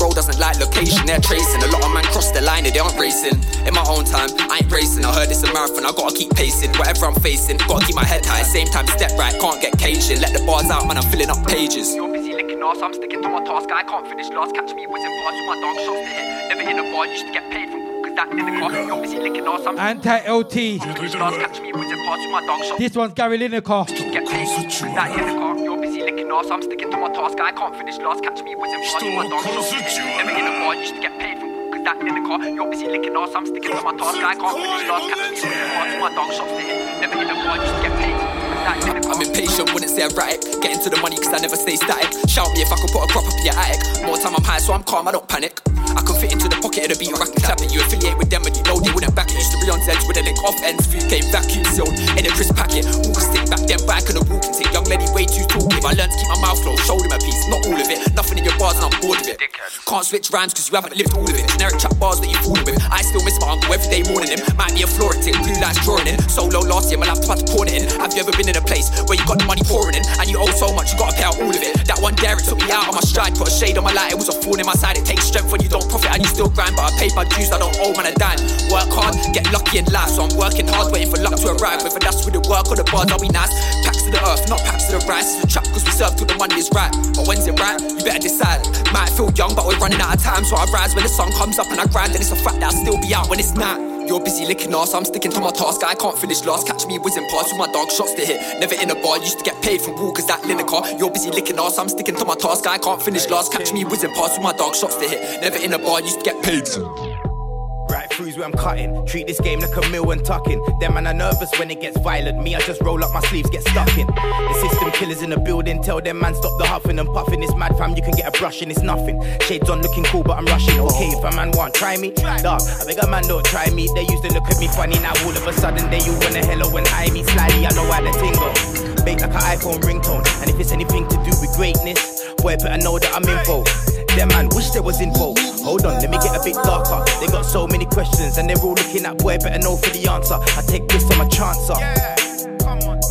Bro doesn't like location, they're tracing. A lot of men cross the line, they aren't racing. In my own time, I ain't racing. I heard it's a marathon, I gotta keep pacing. Whatever I'm facing, gotta keep my head high. Same time, step right, can't get caged. Let the bars out, man, I'm filling up pages. You're busy licking ass, I'm sticking to my task. I can't finish last. Catch me whizzing past with my dog shots to hit. Never in a bar, used to get paid from that in the car. You're busy licking ass, I'm Anti LT. last. Catch me whizzing past with my dog shots. This one's Gary Lineker. Get paid from that in the car. You're busy licking ass, I'm sticking to my task. I can't finish last. Catch me whizzing past with my dog shots to hit. Never in a bar, used to get paid from cause that in the car. You're busy licking ass, I'm sticking to my task. I can't finish last. Catch me whizzing past with my dog shots to hit. Never in a bar, used to get paid from cause that in the car. I'm impatient, wouldn't say erratic. Getting to the money cause I never stay static. Shout me if I could put a crop up in your attic. More time I'm high, so I'm calm, I don't panic. I can fit into the pocket of the beat or I can clap it. You affiliate with them and you know they wouldn't back it. Used to be on Zeds with a link off ends. Food came vacuum sealed in a crisp packet. Walk stick back then back on a walking stick. Young lady way too talkative. I learned to keep my mouth closed, showed him a piece, not all of it. Nothing in your bars and I'm bored of it. Can't switch rhymes cause you haven't lived all of it. Generic chat bars that you fooling with. I still miss my uncle every day morning him. Might be a Florentine, blue lights drawing in. Solo last year, my laptop had to pawn it in. Have you ever been in a place where you got the money pouring in and you owe so much you gotta pay out all of it? That one dare it took me out of my stride, put a shade on my light. It was a thorn in my side. It takes strength when you don't profit and you still grind, but I paid my dues. I don't owe man a dime. Work hard, get lucky in life, so I'm working hard, waiting for luck to arrive. Whether that's with the work or the bars, I'll be nice? Packs to the earth, not packs to the rice. It's a trap cause we serve till the money is right. But when's it right? You better decide. Might feel young, but we're running out of time, so I rise when the sun comes up and I grind. And it's a fact that I'll still be out when it's not. You're busy licking ass, I'm sticking to my task. I can't finish last. Catch me whizzing past with my dog shots to hit. Never in a bar, used to get paid from walkers that Lineker. You're busy licking ass, I'm sticking to my task. I can't finish last. Catch me whizzing past with my dog shots to hit. Never in a bar, used to get paid. Right throughs where I'm cutting. Treat this game like a mill and tucking. Them man are nervous when it gets violent. Me, I just roll up my sleeves, get stuck in. The system killers in the building. Tell them man stop the huffing and puffing. It's mad fam, you can get a brush and it's nothing. Shades on looking cool, but I'm rushing. Okay, if a man want try me, dog. I beg a man don't try me. They used to look at me funny. Now all of a sudden they you wanna hello and eye me slyly. I know how the thing go. Bake like an iPhone ringtone. And if it's anything to do with greatness, boy better know that I'm involved. Them man wish they was info. Hold on, let me get a bit darker. They got so many questions and they're all looking at boy better know for the answer. I take this, I'm a chancer.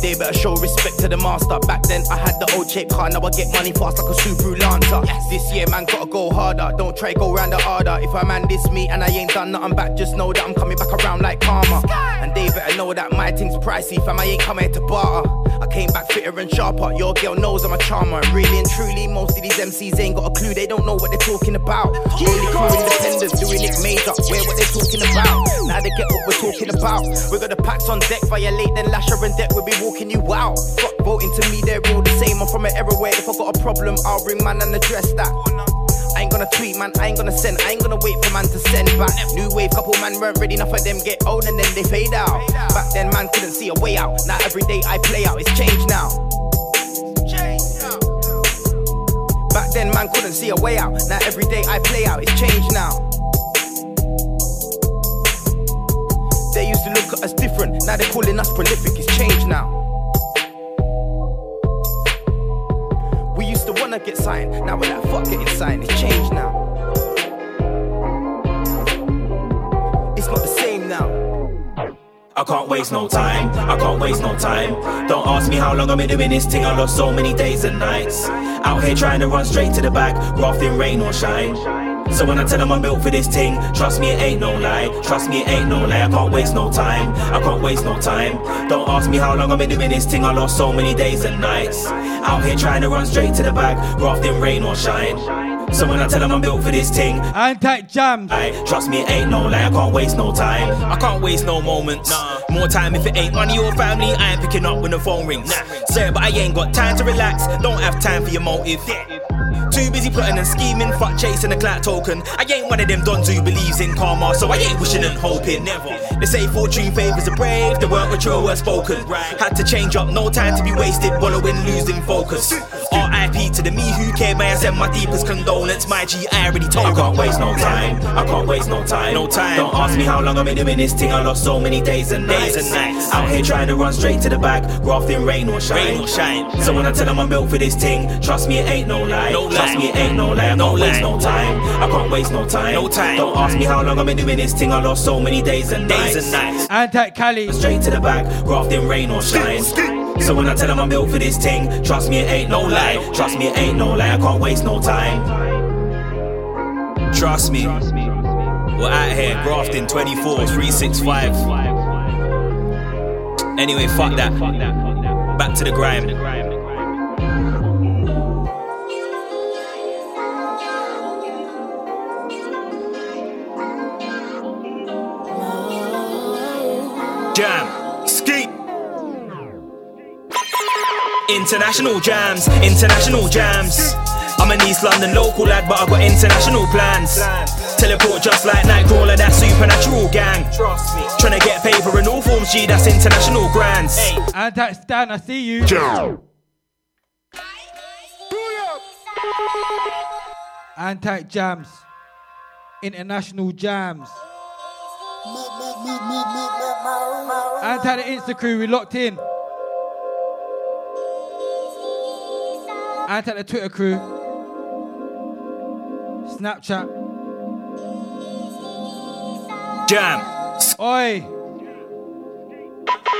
They better show respect to the master. Back then I had the old shape car, now I get money fast like a Subaru Lancer. This year man gotta go harder. Don't try go round the harder. If a man diss me and I ain't done nothing back, just know that I'm coming back around like karma. And they better know that my thing's pricey, fam. I ain't coming here to barter. I came back fitter and sharper. Your girl knows I'm a charmer. Really and truly, most of these MCs ain't got a clue. They don't know what they're talking about. Only crew independent, doing it major. Where what they talking about? Now they get what we're talking about. We got the packs on deck, violate then Lasher and deck. We'll be walking you out. Fuck voting to me, they're all the same. I'm from an era where if I got a problem, I'll ring man and address that. I ain't gonna tweet, man. I ain't gonna send. I ain't gonna wait for man to send back. New wave, couple man weren't ready enough for them get old and then they fade out. Back then, man couldn't see a way out. Now every day I play out, it's changed now. Back then, man couldn't see a way out. Now every day I play out, it's changed now. They used to look at us different, now they're calling us prolific, it's changed now. We used to wanna get signed, now we're like, fuck getting signed, it's changed now. It's not the same now. I can't waste no time, I can't waste no time. Don't ask me how long I've been doing this thing, I lost so many days and nights. Out here trying to run straight to the back, rafting rain or shine. So when I tell them I'm built for this thing, trust me it ain't no lie, trust me it ain't no lie. I can't waste no time, I can't waste no time. Don't ask me how long I've been doing this thing, I lost so many days and nights. Out here trying to run straight to the back, rafting rain or shine. So when I tell them I'm built for this thing, Anti jams. Trust me, it ain't no lie. I can't waste no time. I can't waste no moments. Nah. More time if it ain't money or family. I ain't picking up when the phone rings. Nah. Sir, but I ain't got time to relax. Don't have time for your motive. Too busy plotting and scheming, fuck chasing a clout token. I ain't one of them dons who believes in karma, so I ain't wishing and hoping. Never. They say fortune favors the brave, they weren't mature, were spoken. Had to change up, no time to be wasted, wallowing, losing focus. RIP to the me who came, I send my deepest condolence. My G, I already told I can't waste no time, I can't waste no time. No time. Don't ask me how long I've been doing this thing, I lost so many days and days and nights. Out here trying to run straight to the back, grafting rain or shine. Rain or shine. So when I tell them I'm built for this thing, trust me, it ain't no lie. No Trust me, it ain't no lie. I can't waste no time. I can't waste no time. No time. Don't ask me how long I've been doing this thing. I lost so many days and days and nights. Anti Cali. Straight to the back, grafting rain or shine. So when I tell them I'm built for this thing, trust me, it ain't no lie. Trust me, it ain't no lie. I can't waste no time. Trust me. We're out here grafting 24, 365. Anyway, fuck that. Back to the grind. International jams, international jams. I'm an East London local lad, but I got international plans. Teleport just like Nightcrawler, that supernatural gang. Trust me. Tryna get paper in all forms, G, that's international grands. Anti Stan, I see you. Anti jams. International jams. Anti the Insta crew, we locked in. Anti the Twitter crew. Snapchat. Jam. Oi.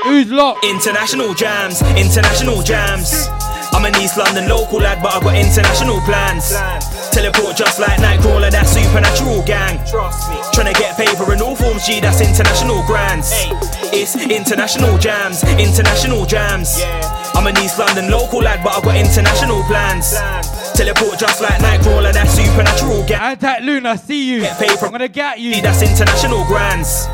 Who's locked? International jams, international jams. I'm an East London local lad, but I got international plans. Teleport just like Nightcrawler, that supernatural gang. Trust me. Tryna get paper in all forms, G, that's international grands. It's international jams, international jams. I'm an East London local lad, but I've got international plans. Teleport just like Nightcrawler, that supernatural gang. Anti Luna, see you. Get paper. I'm gonna get you. That's international grands.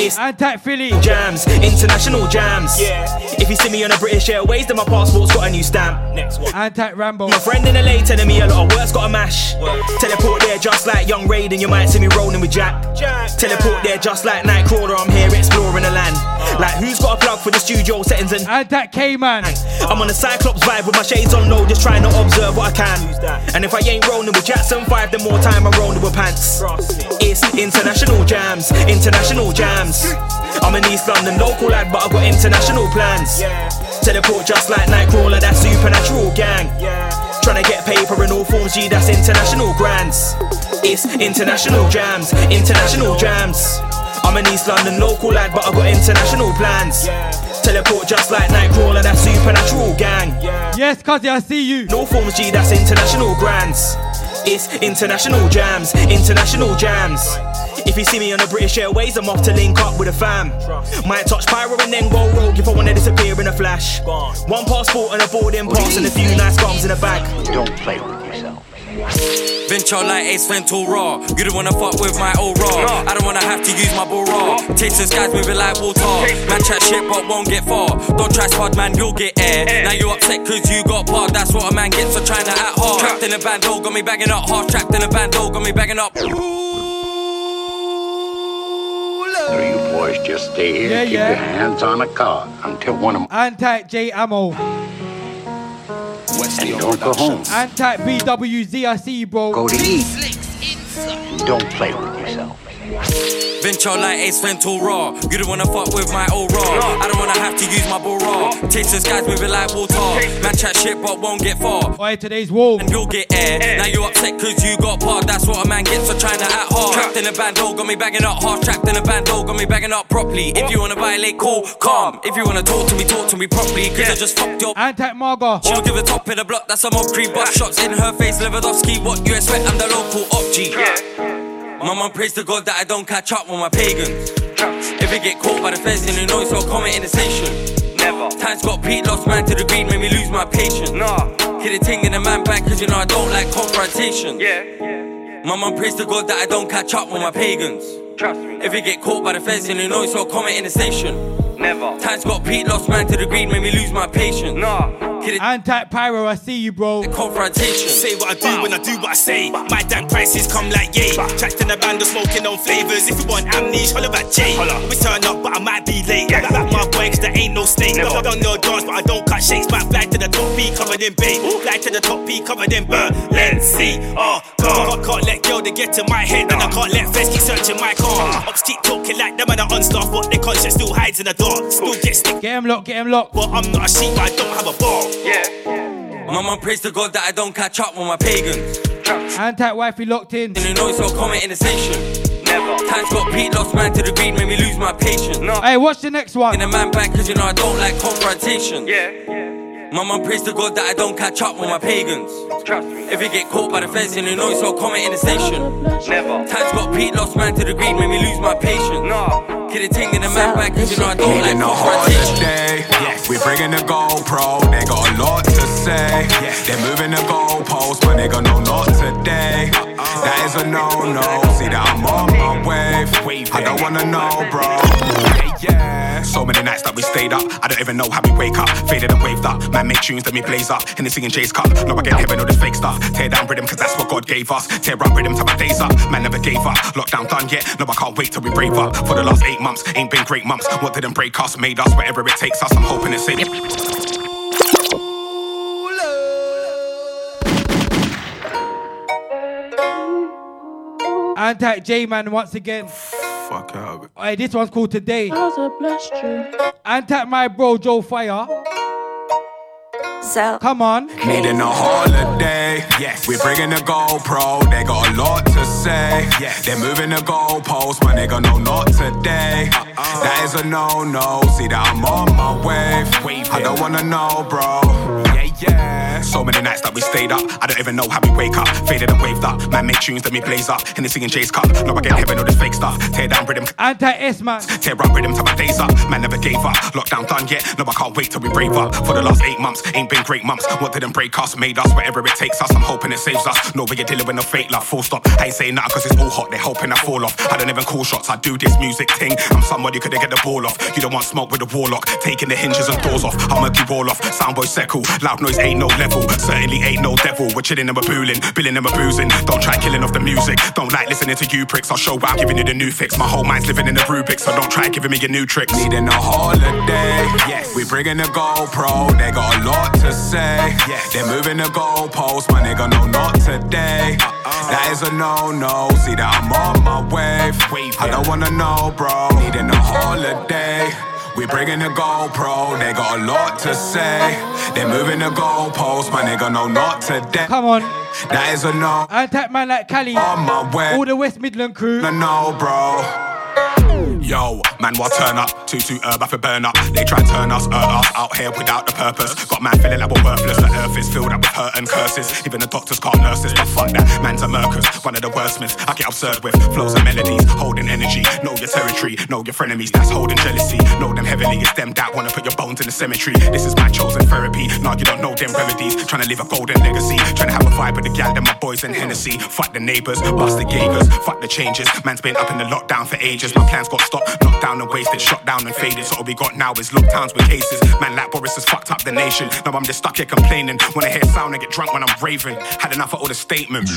It's anti Philly jams, international jams. Yeah. If you see me on a British Airways, then my passport's got a new stamp. Next one. Anti Rambo. My friend in LA telling me a lot of work's got a mash. Teleport there just like young Raiden, you might see me rolling with Jack. Teleport there just like Nightcrawler, I'm here exploring the land. Like who's got a plug for the studio settings and add that K man. I'm on a Cyclops vibe with my shades on low, just trying to observe what I can. And if I ain't rolling with Jackson 5, then more time I'm rolling with pants. It's international jams, international jams. I'm an East London local lad, but I've got international plans. Teleport just like Nightcrawler, that supernatural gang. Trying to get paper in all forms, G, that's international grands. It's international jams, international jams. I'm an East London local lad, but I've got international plans. Teleport just like Nightcrawler, that supernatural gang. Yes, Kazi, I see you. No forms, G, that's international grands. It's international jams, international jams. If you see me on the British Airways, I'm off to link up with a fam. Might touch pyro and then go rogue if I wanna disappear in a flash. One passport and a boarding pass and a few nice gums in a bag. Don't play with yourself. Venture like Ace Ventura raw. You don't wanna fuck with my old raw. I don't wanna have to use my bull raw. Taste the skies moving like water. Man chat shit but won't get far. Don't try spud, man, you'll get air. Now you upset cause you got part. That's what a man gets for trying to act hard. Trapped in a bando, got me bagging up. Half trapped in a bando, got me bagging up. So you boys just stay here Yeah, and keep yeah. your hands on the car until one of them. Anti J Ammo. And don't go home. Anti BWZ, I see you, bro. Go to eat. Don't play with yourself. Venture like Ace Ventura raw. You don't wanna fuck with my old raw. I don't wanna have to use my bull raw. Taste the skies moving like water. Man chat shit but won't get far. Why today's wolf? And you'll get air. Now you upset cause you got part. That's what a man gets for trying to act hard. Trapped in a bando, got me bagging up. Half trapped in a bando, got me bagging up properly. If you wanna violate, cool, calm. If you wanna talk to me, talk to me properly. Cause I just fucked your Anti Marga. She'll give a top in the block, that's a mob creep. Butt shots in her face, Lewandowski. What you expect? I'm the local op G. My mum prays to God that I don't catch up with my pagans. If it get caught by the feds, then you know it's all comment in the station. Never. Times got beat, lost man to the green, made me lose my patience. Nah. Hit a ting in the man back, cause you know I don't like confrontation. Yeah. My mum prays to God that I don't catch up with my pagans. Trust me. If it get caught by the feds, then you know it's all comment in the station. Never. Times got beat, lost man to the green, made me lose my patience. Nah. Anti Pyro, I see you, bro. The Confrontation. Say what I do when I do what I say. My damn prices come like yay. Tracked in a band of smoking on flavors. If you want amnesia, holler at Jay. We turn up, but I might be late. Back back my boy, cause there ain't no snake. No, I don't know dance, but I don't cut shakes. My back fly to the top P covered in bait. Fly to the top P covered in burn. Let's see. Oh, God. Can't let go to get to my head. And I can't let Fez keep searching my car. Ops keep talking like them and I unstuff, but their conscience still hides in the dark. Still get stick. Get him locked, get him locked. But I'm not a sheep, I don't have a bar. My mum prays to God that I don't catch up with my pagans. Anti Wifey locked in. And you know it's all comment in the station. Never. Times got beat, lost man to the green, made me lose my patience. No. Hey, watch the next one. In a man back, cause you know I don't like confrontation. Yeah. My mum prays to God that I don't catch up with my pagans. Trust me. If you get caught by the feds, then you know it's all comment in the station. Never. Times got Pete lost man to the green, made me lose my patience. No. Get a ting in the man back, cause you know I don't like Needing a confrontation. holiday. We're bringing the GoPro. They got a lot to say. They're moving the goalposts, but they got no not today. Uh-uh. That is a no-no. See that I'm on my wave. I don't wanna know, bro. Yeah. So many nights that we stayed up. I don't even know how we wake up. Faded and waved up. Man make tunes, let me blaze up. And they singing Jay's cup. No, I get heaven all this fake stuff. Tear down rhythm, cause that's what God gave us. Tear up rhythm till my days up. Man never gave up. Lockdown done yet. No, I can't wait till we brave up. For the last eight months, ain't been great months. What didn't break us, made us wherever it takes us. I'm hoping it's it. Anti J Man once again. Fuck out. Hey, this one's called Today. Anti my bro Joe Fire. So Come on. Needing a holiday. Yes. We're bringing the GoPro. They got a lot to say. Yes. They're moving the goalposts, but they got no not today. Uh-uh. That is a no-no. See that I'm on my wave. I don't wanna know, bro. Yeah, yeah. So many nights that we stayed up. I don't even know how we wake up. Faded and waved up. Man make tunes, that me blaze up. And they singing Jay's cup. No, I get heaven all this fake stuff. Tear down rhythm. Anti S Man. Tear up rhythm till my days up. Man never gave up. Lockdown done yet. No, I can't wait till we brave up. For the last eight months, ain't been great months. What didn't break us, made us wherever it takes us. I'm hoping it saves us. No you're dealing with no fake love, full stop. I ain't saying nothing cause it's all hot, they're hoping I fall off. I don't even call shots, I do this music thing. I'm somebody couldn't get the ball off. You don't want smoke with the warlock, taking the hinges and doors off. I'm a wall off, soundboy seckle. Loud noise ain't no level, certainly ain't no devil. We're chilling and we're booling, billing and we're boozing. Don't try killing off the music, don't like listening to you pricks. I'll show i'm giving you the new fix. My whole mind's living in the Rubik, so don't try giving me your new tricks. Needing a holiday, yes. We bringing the GoPro, they got a lot to say. Yes. They're moving the goalposts, my nigga, no, not today. Uh-uh. That is a no no. See that I'm on my wave. I don't wanna know, bro. Needing a holiday. We bringing the GoPro, they got a lot to say. They're moving the goalposts, my nigga, no, not today. Come on. That is a no. And that man like Cali. On my way. All the West Midland crew. No, no, bro. Yo, man, what turn up? Two two herb, I for burn up. They try and turn us, hurt us out here without the purpose. Got man feeling like we're worthless. The earth is filled up with hurt and curses. Even the doctors can't nurse this, but fuck that. Man's a murkers, one of the wordsmiths. I get absurd with flows and melodies, holding energy. Know your territory, know your frenemies. That's holding jealousy. Know them heavily. It's them that wanna put your bones in the cemetery. This is my chosen therapy. Nah, you don't know them remedies. Trying to leave a golden legacy. Trying to have a vibe with the gal, them my boys in Hennessy. Fuck the neighbors, bust the Jaegers. Fuck the changes. Man's been up in the lockdown for ages. My plans got stopped, knocked down and wasted, shot down and faded. So all we got now is lockdowns with cases. Man, like Boris has fucked up the nation. Now I'm just stuck here complaining. Wanna hear sound and get drunk when I'm raving. Had enough of all the statements.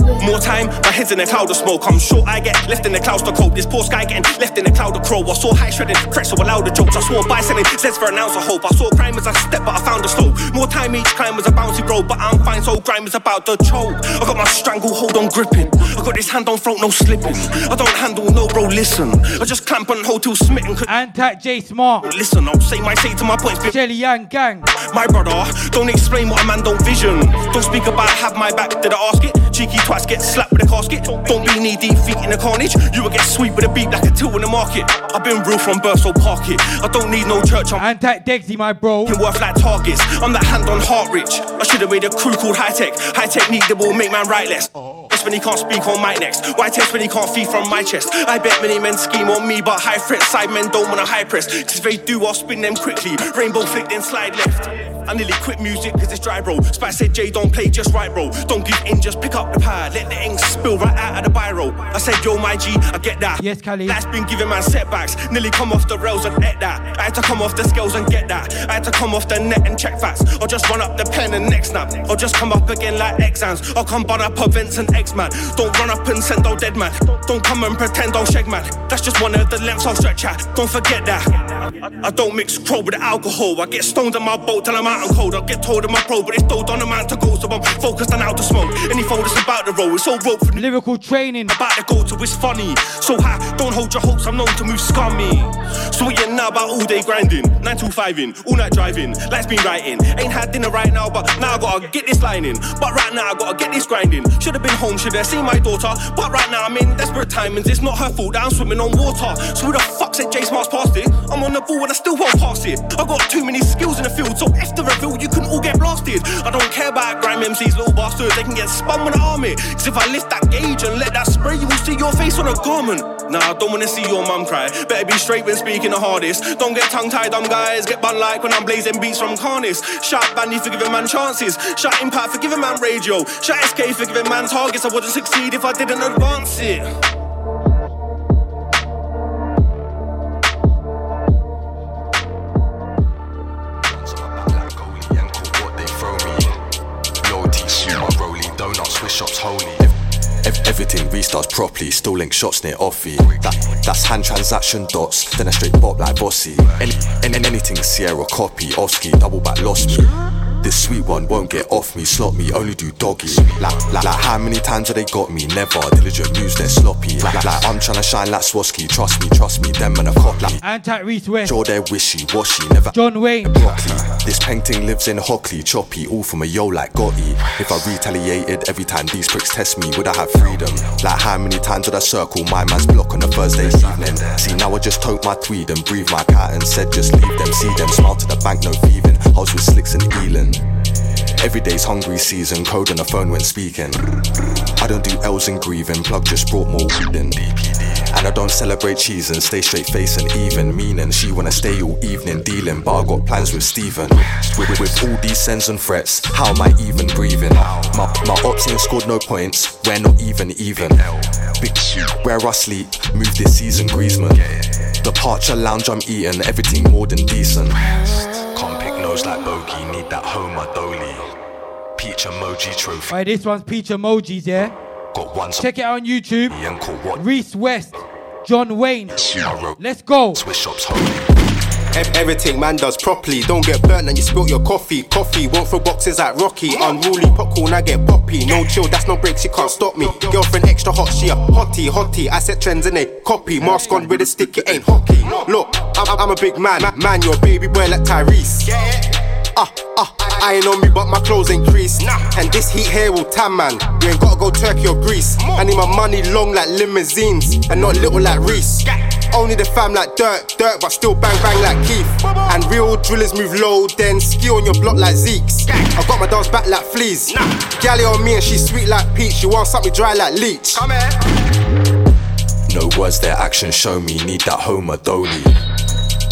More time, my head's in a cloud of smoke. I'm sure I get left in the clouds to cope. This poor sky getting left in the cloud of crow. I saw high shredding threats, so allowed the jokes. I swore by selling sets for an ounce of hope. I saw crime as I stepped, but I found a slope. More time each climb was a bouncy road, but I'm fine, so grime is about to choke. I got my stranglehold on gripping. I got this hand on throat, no slipping. I don't handle no bro, listen. I just clamp and hold till smitten. And that J Smart. Listen, I'll say my say to my points. Jelly Yang Gang. My brother, don't explain what a man don't vision. Don't speak about have my back, did I ask it? Cheeky twats get slapped with a casket. Don't be knee deep feet in the carnage. You will get sweet with a beat like a till in the market. I've been real from birth, so park it. I don't need no church. I'm and that Dexy, my bro. You're worth like targets. I'm that hand on heart rich. I should have made a crew called high tech. High technique that will make man right less. That's when he can't speak on my next. Why test when he can't feed from my chest? I bet many men scheme on me, but high threat side men don't wanna high press. Cause if they do, I'll spin them quickly. Rainbow flick, then slide left. I nearly quit music cause it's dry, bro. Spice said, Jay, don't play just right, bro. Don't give in, just pick up the pad. Let the ink spill right out of the biro. I said, yo, my G, I get that. Yes, Cali. That's been giving man setbacks. Nearly come off the rails and get that. I had to come off the scales and get that. I had to come off the net and check facts. Or just run up the pen and next snap. Or just come up again like exams. Or come bun up events and X man. Don't run up and send no dead man. Don't come and pretend I'll shag man. That's just one of the lengths I'll stretch at. Don't forget that. I, I don't mix crow with alcohol. I get stoned in my boat till I'm and cold. I get told in my pro, but it's told on the man to go. So I'm focused on how to smoke. Any that's about the roll. It's all rope for lyrical training. About to go to it's funny. So high, don't hold your hopes. I'm known to move scummy. So what you know about all day grinding? 9 to 5 in, all night driving. Lights been writing. Ain't had dinner right now, but now I gotta get this line in. But right now I gotta get this grinding. Should have been home, should have seen my daughter. But right now I'm in desperate timings. It's not her fault that I'm swimming on water. So who the fuck said J Smart's past it? I'm on the ball and I still won't pass it. I got too many skills in the field, so if the reveal, you can all get blasted. I don't care about grime MCs, little bastards. They can get spun with the army. Cause if I lift that gauge and let that spray, you will see your face on a garment. Nah, I don't wanna see your mum cry. Better be straight when speaking the hardest. Don't get tongue tied, dumb guys. Get bun like when I'm blazing beats from Carnis. Shout Bandy for giving man chances. Shout Impact for giving man radio. Shout SK for giving man targets. I wouldn't succeed if I didn't advance it. Shops holy. Ev- everything restarts properly, still link shots near offy. That, that's hand transaction dots, then a straight bop like bossy. Any, any, anything Sierra copy, Oski, double back lost me. This sweet one won't get off me, slot me, only do doggy. Like, like, like how many times have they got me? Never. Diligent moves, they're sloppy. Like, like I'm trying to shine like Swarovski. Trust me, trust me, them and a copy. Anti Reese West. Sure, they're wishy washy, never. John Wayne. Broccoli. This painting lives in Hockley, choppy, all from a yo like Gotti. If I retaliated every time these pricks test me, would I have freedom? Like how many times would I circle my man's block on a Thursday evening? See, now I just tote my tweed and breathe my cat and said just leave them, see them, smile to the bank, no thieving. I was with Slicks and Elan. Every day's hungry season, code on the phone when speaking. I don't do L's and grieving, plug just brought more weed in. And I don't celebrate cheese and stay straight face and even meaning. She wanna stay all evening dealing, but I got plans with Steven. With, with, all these sends and threats, how am I even breathing? My, my ops ain't scored no points, we're not even even. Big where I sleep, move this season, Griezmann. Departure lounge, I'm eating everything more than decent. Can't like bogey, need that Homer Dolly. Peach emoji trophy. Alright, this one's peach emojis, yeah? Got one Check it out on YouTube. and call what? Reese West, John Wayne. Let's go. Swiss shops holy. Ev- Everything man does properly. Don't get burnt and you spilt your coffee. Coffee won't throw boxes like Rocky. Unruly popcorn, I get poppy. No chill, that's no break, she can't stop me. Girlfriend extra hot, she a hottie, hottie. I set trends in it. Copy, mask on with a stick, it ain't hockey. Look, I'm, I'm a big man. Man, you're a baby boy like Tyrese. Ah, ah, I ain't on me, but my clothes ain't creased. And this heat here will tan, man. You ain't gotta go Turkey or Greece. I need my money long like limousines and not little like Reese. Only the fam like dirt, dirt, but still bang bang like Keith. And real drillers move low, then ski on your block like Zeke's. I got my dogs back like fleas. Galley on me and she sweet like peach. She wants something dry like leech. Come here. No words, their actions show me. Need that Homer Dolly.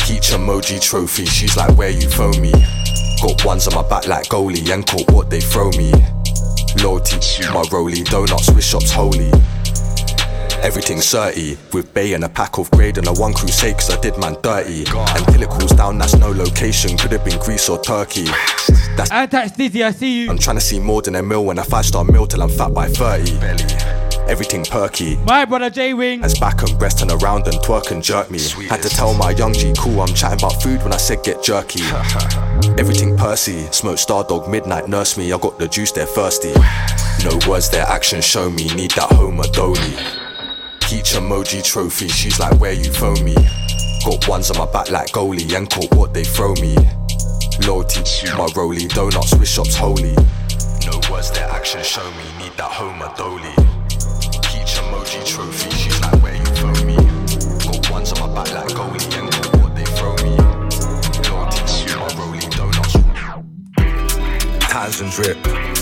Peach emoji trophy, she's like, where you phone me? Got ones on my back like goalie and caught what they throw me. Loyalty, my rolly, donuts, Swiss shops holy. Everything's certy, with Bay and a pack of grade and a one crusade cause I did man dirty. Until it cools down, that's no location, could have been Greece or Turkey. That's Anti Stizzy, I see you. I'm trying to see more than a meal when a five star meal till I'm fat by 30. Everything perky. My brother J Wing. As back and breast and around and twerk and jerk me. Had to tell my young G cool I'm chatting about food when I said get jerky. Everything Percy, smoke Stardog, midnight nurse me. I got the juice, they're thirsty. No words, their actions show me. Need that Homer Dolly. Peach emoji trophy, she's like where you phone me. Got ones on my back like goalie and caught what they throw me. Loyalty, my rolly, donuts, wish shops holy. No words, their actions show me. Need that Homer Dolly. Peach emoji trophy, she's like where you phone me. Got ones on my back like goalie and caught what they throw me. Loyalty, my rolly, donuts. Times and drip,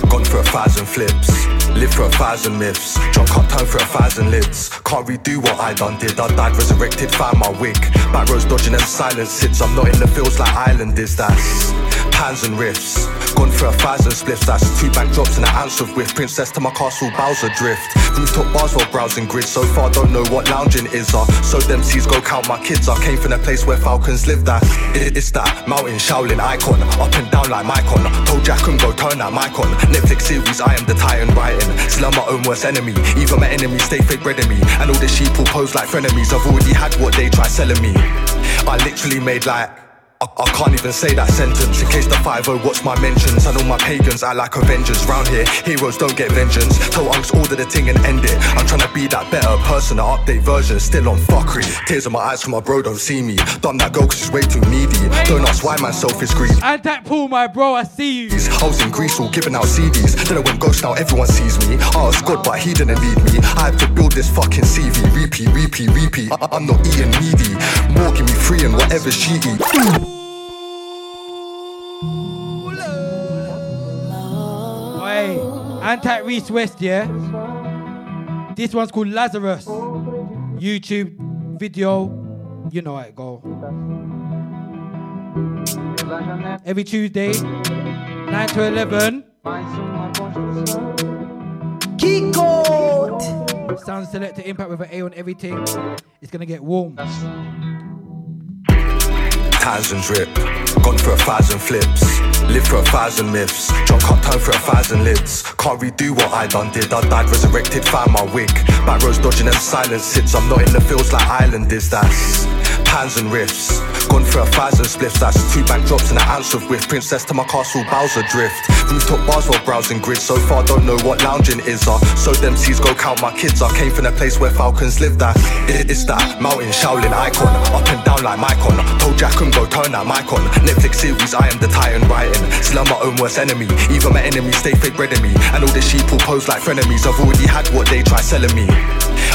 gone for a thousand flips. Live for a thousand myths, drunk up time for a thousand lids. Can't redo what I done did. I died, resurrected, found my wig. Back rows dodging them silent sits. I'm not in the fields like Island is. That's pans and riffs. Gone for a thousand spliffs. That's two bank drops and an ounce of whiff. Princess to my castle, Bowser drift. Rooftop bars while browsing grid. So far, don't know what lounging is. Uh. So them seas go count my kids. I came from a place where falcons live. That it- it's that mountain Shaolin icon. Up and down like Micon. Told Jack and go turn that mic on. Netflix series, I am the titan writing. Still I'm my own worst enemy. Even my enemies stay fake bread me. And all the sheep will pose like frenemies. I've already had what they try selling me. I literally made like. I, I can't even say that sentence in case the 5 watch my mentions. And all my pagans I like Avengers. Round here, heroes don't get vengeance. Tell Unks order the thing and end it. I'm trying to be that better person, an update version. Still on fuckery. Tears in my eyes for my bro don't see me. Done that go cause she's way too needy. Don't ask why man self is greedy. And that pool, my bro, I see you. I was in Greece all giving out CDs. Then I went ghost, now everyone sees me. I was good, but he didn't lead me. I have to build this fucking CV. Repeat, repeat, repeat. I- I'm not eating needy. More give me free and whatever she eat. Anti Reese West, yeah? This one's called Lazarus. YouTube video, you know how it go. Every Tuesday, 9 to 11. Key code. Sound selector impact with an A on everything. It's gonna get warm. Times and drip, gone for a thousand flips. Live for a thousand myths, drunk up time for a thousand lids. Can't redo what I done did. I died, resurrected, found my wig. Back rows dodging them silent sits. I'm not in the fields like Island is. That's pans and riffs. Gone for a thousand spliffs. That's two bank drops and an ounce of whiff. Princess to my castle, Bowser drift. Rooftop bars while browsing grid. So far, don't know what lounging is. Uh. So them seas go count my kids. I came from a place where falcons live. That it- it's that mountain Shaolin icon. Up and down like Micon. Told Jack and go turn that mic on. Netflix series, I am the titan writing. Still I'm my own worst enemy. Even my enemies stay fake bread in me. And all the sheep will pose like frenemies. I've already had what they try selling me.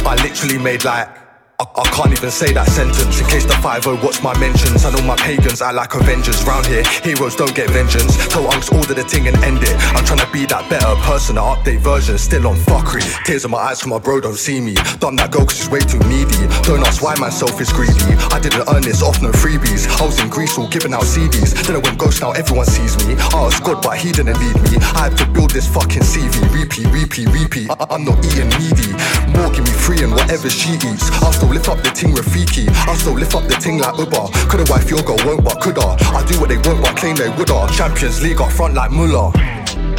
I literally made like. I I can't even say that sentence in case the 5 watch my mentions. I know my pagans I like Avengers. Round here, heroes don't get vengeance. Tell unks order the thing and end it. I'm trying to be that better person, an update version. Still on fuckery. Tears in my eyes, cause my bro don't see me. Done that girl cause she's way too needy. Don't ask why myself is greedy. I didn't earn this off no freebies. I was in Greece all giving out CDs. Then I went ghost, now everyone sees me. I was good, but he didn't lead me. I have to build this fucking CV. Repeat, repeat, repeat. I- I'm not eating needy. More give me free and whatever she eats. Still lift up the ting Rafiki. I'll still lift up the ting like Uber. Coulda wife your girl won't, but coulda. I do what they won't, but claim they woulda. Champions League up front like Muller.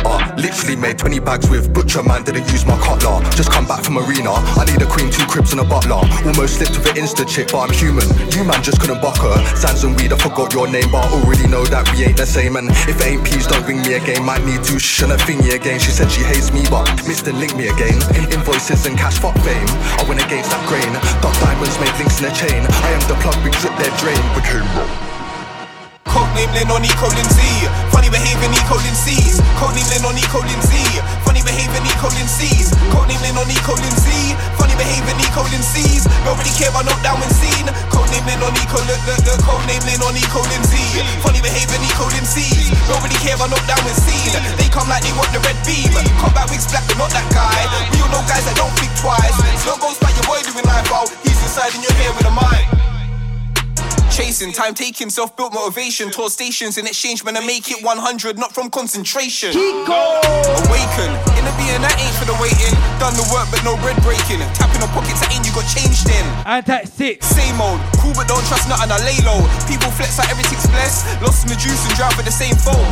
Uh, literally made 20 bags with Butcher Man, didn't use my cutler. Just come back from arena. I need a queen, two cribs, and a butler. Almost slipped with an insta chick, but I'm human. You man just couldn't buck her. Sands and weed, I forgot your name, but I already know that we ain't the same. And if it ain't peas, don't ring me again. Might need to shh and a thingy again. She said she hates me, but Mr. Link me again. In invoices and cash, fuck fame. I went against that grain. Dark diamonds made links in a chain. I am the plug, we drip their drain. Became Codename Lin on Eco Lindsay. Funny behaving Eco Lindsay's. Codename Lin on Eco Lindsay. Funny behaving Eco Lindsay's. Codename Lin on Eco Lindsay. Funny behaving Eco Lindsay's. Nobody care about knockdown when seen. Codename Lin on Eco look look. Codename Lin on Eco Lindsay. Funny behaving Eco Lindsay's. Nobody care about knockdown when seen. They come like they want the red beam. Combat wigs black, but not that guy. We all know guys that don't think twice. Slow goes by your boy doing life out. He's inside in your hair with a mind. Chasing, time taking, self built motivation. Tour stations in exchange, man, I make it 100, not from concentration. Kiko! Awaken, in the being that ain't for the waiting. Done the work, but no bread breaking. Tapping the pockets that ain't you got changed in. Anti six. Same old, cool but don't trust nothing, I lay low. People flex like everything's blessed. Lost in the juice and drive with the same phone.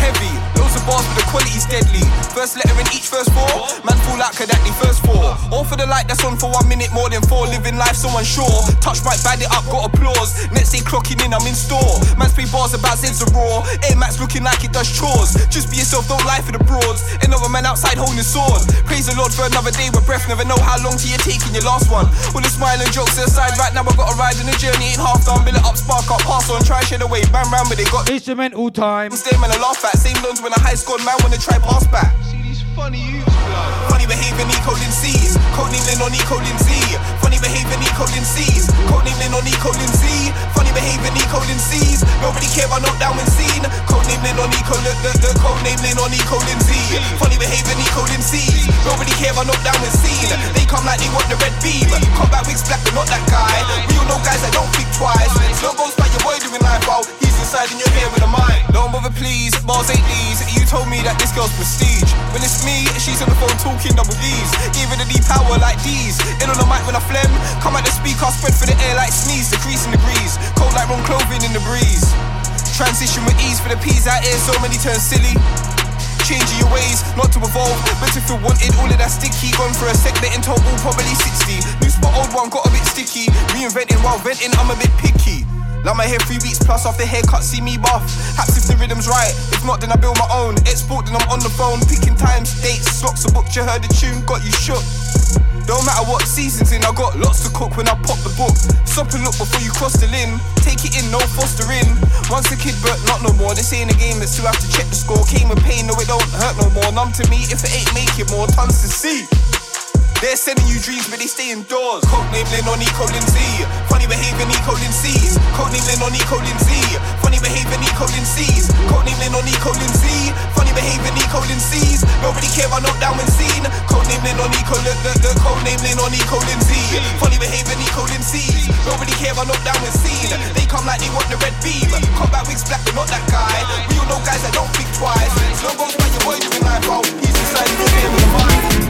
Heavy, loads of bars, but the quality's deadly. First letter in each first four, man fall like Kadakli first four. All for the light that's on for one minute more than four. Living life so unsure. Touch might band it up, got applause. Next day clocking in, I'm in store. Man's play bars about Zeds of raw. Air Max looking like it does chores. Just be yourself, don't lie for the broads. Another man outside holding sword. Praise the Lord for another day with breath. Never know how long till you're taking your last one. With a smile and jokes aside, right now I got a ride in the journey, ain't half done. Build it up, spark up, pass on, try shade away. Bam, bam, but they got instrumental time. Stay man, I laugh at. Same loans when a high scored man wanna try pass back. See these funny youths, blood. Funny behaving, Eco Lindsay's. Codename Lin on Eco Lindsay. Funny behaving, Eco Lindsay's. Codename Lin on Eco Lindsay. Funny behaving, Eco Lindsay's. Nobody care about knockdown when seen. Codename Lin on Eco look look look. Codename Lin on Eco Lindsay. Funny behaving, Eco Lindsay's. Nobody care about knockdown when seen. They come like they want the red beam. Combat wigs black, but not that guy. We all know guys that don't think twice. Slow goes by your boy doing life out. He's inside in your hair with a mind. Don't bother, please. Bars ain't these. You told me that this girl's prestige. When it's me, she's on the phone talking double D's. Giving the deep power like these. In on the mic when I phlegm. Come at the speaker, spread for the air like sneeze. Decreasing degrees. Cold like wrong clothing in the breeze. Transition with ease for the peas out here. So many turn silly. Changing your ways, not to evolve, but to feel wanted. All of that sticky, gone for a sec, in total, probably 60. New spot, old one, got a bit sticky. Reinventing while venting, I'm a bit picky. Like my hair three weeks plus off the haircut, see me buff. Haps if the rhythm's right. If not, then I build my own. Export, then I'm on the phone. Picking times, dates, slots, a book. You heard the tune, got you shook. Don't matter what seasons in, I got lots to cook when I pop the book. Stop and look before you cross the limb. Take it in, no fostering. Once a kid, but not no more. This ain't a game, but still have to check the score. Came with pain, no, it don't hurt no more. Numb to me if it ain't making more tons to see. They're sending you dreams, but they stay indoors. Codename Lin on Eco Lindsay. Funny behaving Eco Lindsay's. Codename Lin on Eco Lindsay. Funny behaving Eco Lindsay's. Codename Lin on Eco Lindsay. Funny behaving Eco Lindsay's. Nobody care about knockdown when seen. Codename Lin on Eco look look look. Codename Lin on Eco Lindsay. Funny behaving Eco Lindsay's. Nobody care about knockdown when seen. They come like they want the red beam. Combat wigs black, but not that guy. We all know guys that don't think twice. Slow goes by your boy doing life out. He's inside your head with a mind.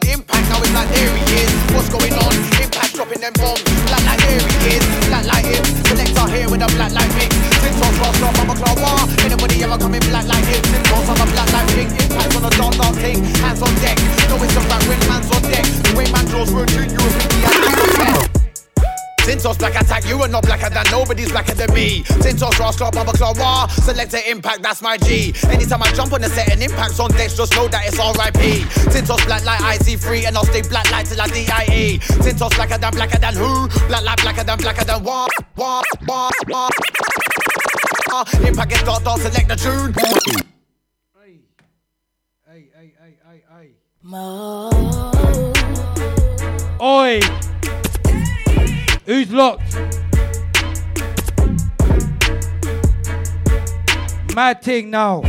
Is. My area is what's going on? Impact dropping them bombs. Black like there he is. Black like him. Selector here with a black light mix. Tin toss, rock, stop, I'm a claw. Anybody ever coming black like him? Tin toss, I'm a black light thing. Impact on a dark, dark thing. Hands on deck. No, it's a back when man's on deck. The way man draws routine, you think he has Tintos black attack, you are not blacker than nobody's blacker than me. Tintos rascal, bumper claw, wah. Selector impact, that's my G. Anytime I jump on the set and impacts on decks, just know that it's RIP. Tintos black like IC3, and I'll stay black like till I DIE. Tintos blacker than blacker than who? Black like blacker than blacker than wah, wah, wah, wah. Impact gets dot dot, select the tune. Hey, hey, hey, hey, hey. Oi! Who's locked? Mad thing now.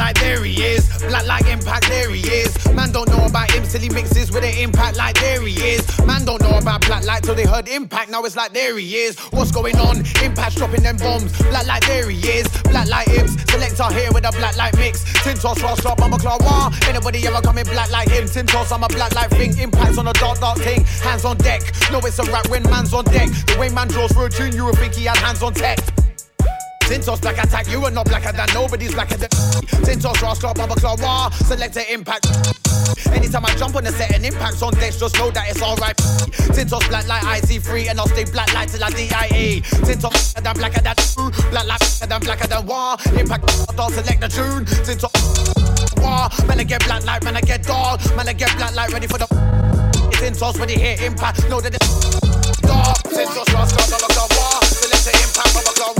Like there he is. Black like impact, there he is. Man don't know about him till he mixes with an impact like there he is. Man don't know about black light till they heard impact. Now it's like there he is. What's going on? Impact dropping them bombs. Black like there he is. Black like imps. Selector here with a black light mix. Tintos, Drop, Mama Claw. Anybody ever coming black like him? Tintos, I'm a black light thing. Impacts on a dark, dark thing. Hands on deck. No, it's a rap when man's on deck. The way man draws for a tune, you would think he had hands on tech. Tintos black attack, you are not blacker than nobody's blacker than Tintos rascal, bumper claw, wah, selector impact. Anytime I jump on the set and impacts on decks, just know that it's alright. Tintos black like IC3 and I'll stay black like till I DIE. Tintos blacker than blacker than black like blacker than blacker than wah. Impact, I'll select the tune. Tintos wah, man I get black like man I get dog, man I get black like ready for the. It's Tintos when you hear impact, know that it's dog. Tintos rascal, bumper claw, wah, selector impact, bumper claw,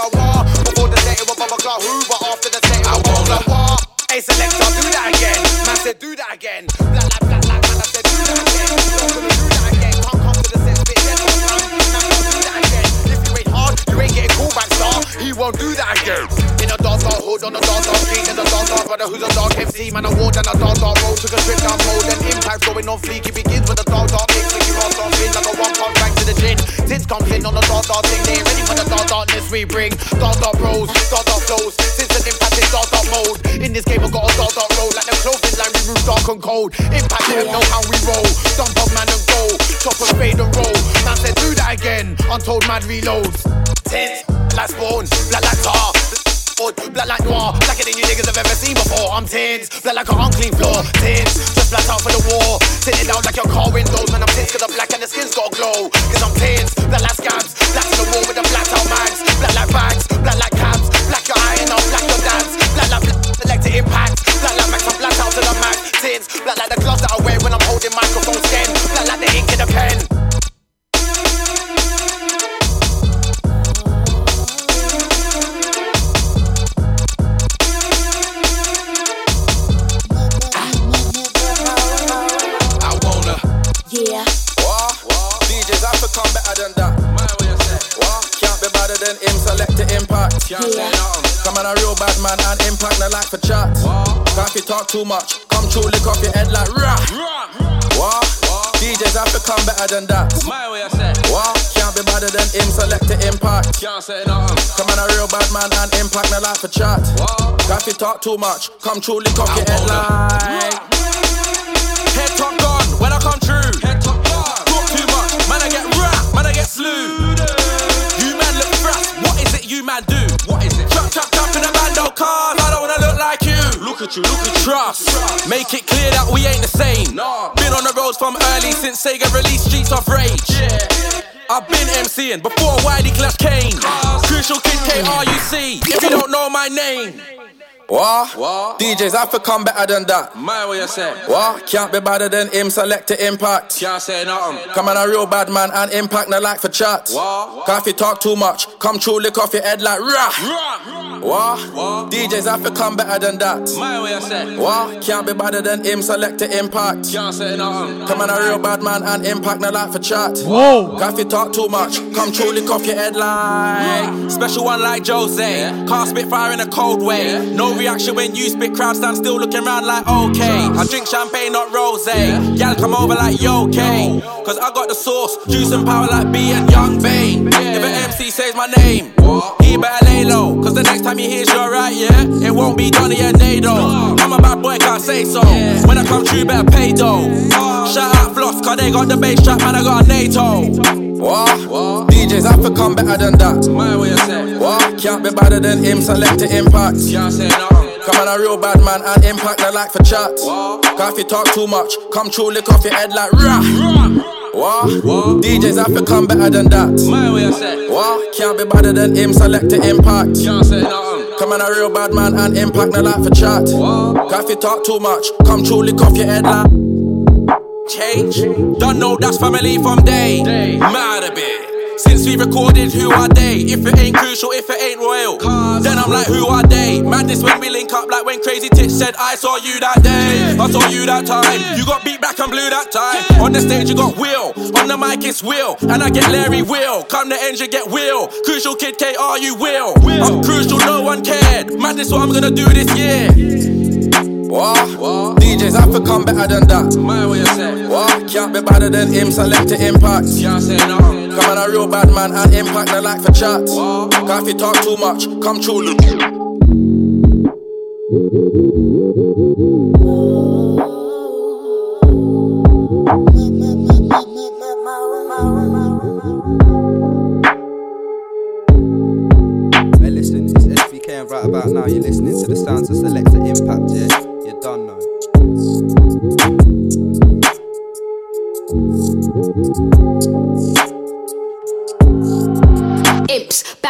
claw, wah. Before the set, it was bumper claw, who, but after the set, it was bumper claw, wah. Hey selector, do that again. Man said, do that again. Black like black like man, I said, do that again. Don't gonna do that again. Can't come to the set, spit one time. Now do that again. If you ain't hard, you ain't getting called back, star. He won't do that again. Dark, dark hood, on a dark, dark street, in a dark, dark brother who's a dark MC, man, a ward and a dark, dark road. Took a trip down road, and impact going on fleek. It begins with a dark, dark mix, make you all start in like a one pound bang to the gin. Tins comes in on a dark, dark thing, they ain't ready for the dark, darkness we bring. Dark, dark bros, dark, dark flows. Since the impact is dark, dark mode. In this game, I got a dark, dark road, like the clothing line, we move dark and cold. Impact, let them know how we roll. Dump on man and go, chop and fade and roll. Man said, do that again. Untold mad reloads. Tins, like spawn, black like tar. Black like noir, blacker than you niggas have ever seen before. I'm tins, black like an unclean floor. Tins, just black out for the war. Sitting down like your car windows, man. I'm tins cause I'm black and the skin's got glow. Cause I'm tins, black like scabs, black to the wall with the blacked out mags. Black like bags, black like cabs, black your iron out, black your dance. Black like black, select to impact. Black like max, I'm black out to the max. Tins, black like the gloves that I wear when I'm holding microphone stem. Black like the ink in the pen. Yeah. What? DJs have to come better than that. What? Can't be better than him, select the impact. Can't say nothing. Come on, a real bad man and impact, no like for chat. Can't you talk too much? Come true, lick off your head like rah. What? DJs have to come better than that. My way I say. What? Can't be better than him, select the impact. Can't say nothing. Come on, a real bad man and impact, no like for chat. Can't you talk too much? Come true, lick off your head like. Head top gone when I come true. Slew. You man look fast. What is it you man do? What is it? Chop chop chop in a bando cars. I don't wanna look like you. Look at you, look at you. Trust. Make it clear that we ain't the same. Been on the roads from early since Sega released Streets of Rage. I've been MCing before Whitey Clash Kane. Crucial Kid KRUC. If you don't know my name. What? DJs have to come better than that. My way I say. What? Can't be better than him, select the impact. Can't say nothing. Come on, a real bad man and impact, no like for chat. What? Cause if you talk too much, come true, lick off your head like rah. What? DJs have to come better than that. My way I say. What? Can't be better than him, select the impact. Can't say nothing. Come on, a real bad man and impact, no like for chat. Whoa. Cause if you talk too much, come true, lick off your head like. Special one like Jose. Can't spit fire in a cold way. No reaction when you spit. Crowd stand still looking around like okay. I drink champagne, not rose. Gal come over like yo, okay. Cause I got the sauce, juice and power like B and Young Bay. If an MC says my name, he better lay low. Cause the next time he hears you're right, yeah, it won't be Donny and Nado. I'm a bad boy, can't say so. When I come true, better pay though. Shout out Floss, cause they got the bass trap, man, I got a NATO. What? DJs have to come better than that. My way of say. What? Can't be better than him, select the impact. Can't say no. Come on, a real bad man and impact the like for chat. Cause if you talk too much, come true, lick off your head like rah. What? what? DJs have to come better than that. My way of say. What? Can't be better than him, select the impact. Can't say nothing. Come on, a real bad man and impact the like for chat. Cause if you talk too much, come true, lick off your head like change. Don't know that's family from day. Mad a bit. Since we recorded, who are they? If it ain't crucial, if it ain't royal, then I'm like, who are they? Madness when we link up, like when Crazy Titch said, I saw you that day. I saw you that time. You got beat back and blue that time. On the stage, you got Will. On the mic, it's Will. And I get Larry Will. Come the engine, get Will. Crucial Kid K, are you Will? I'm crucial, no one cared. Madness, what I'm gonna do this year. What? what? DJs have to come better than that. My way of say. What? Can't be better than him, select the impact. Can't say no. Come on, a real bad man and impact the like for chat. What? Cause if you talk too much, come true, look. Hey, listen, it's SVK, and right about now you're listening to the sounds of Selector Impact, yeah?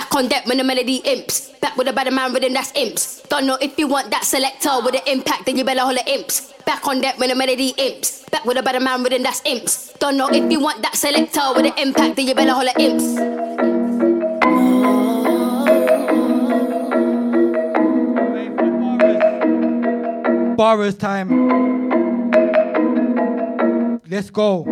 Back on deck when the melody imps. Back with a better man rhythm, that's imps. Don't know if you want that selector with an impact, then you better holler imps. Back on deck when the melody imps. Back with a better man rhythm, that's imps. Don't know if you want that selector with an impact, then you better holler imps. Borrowers time. Let's go.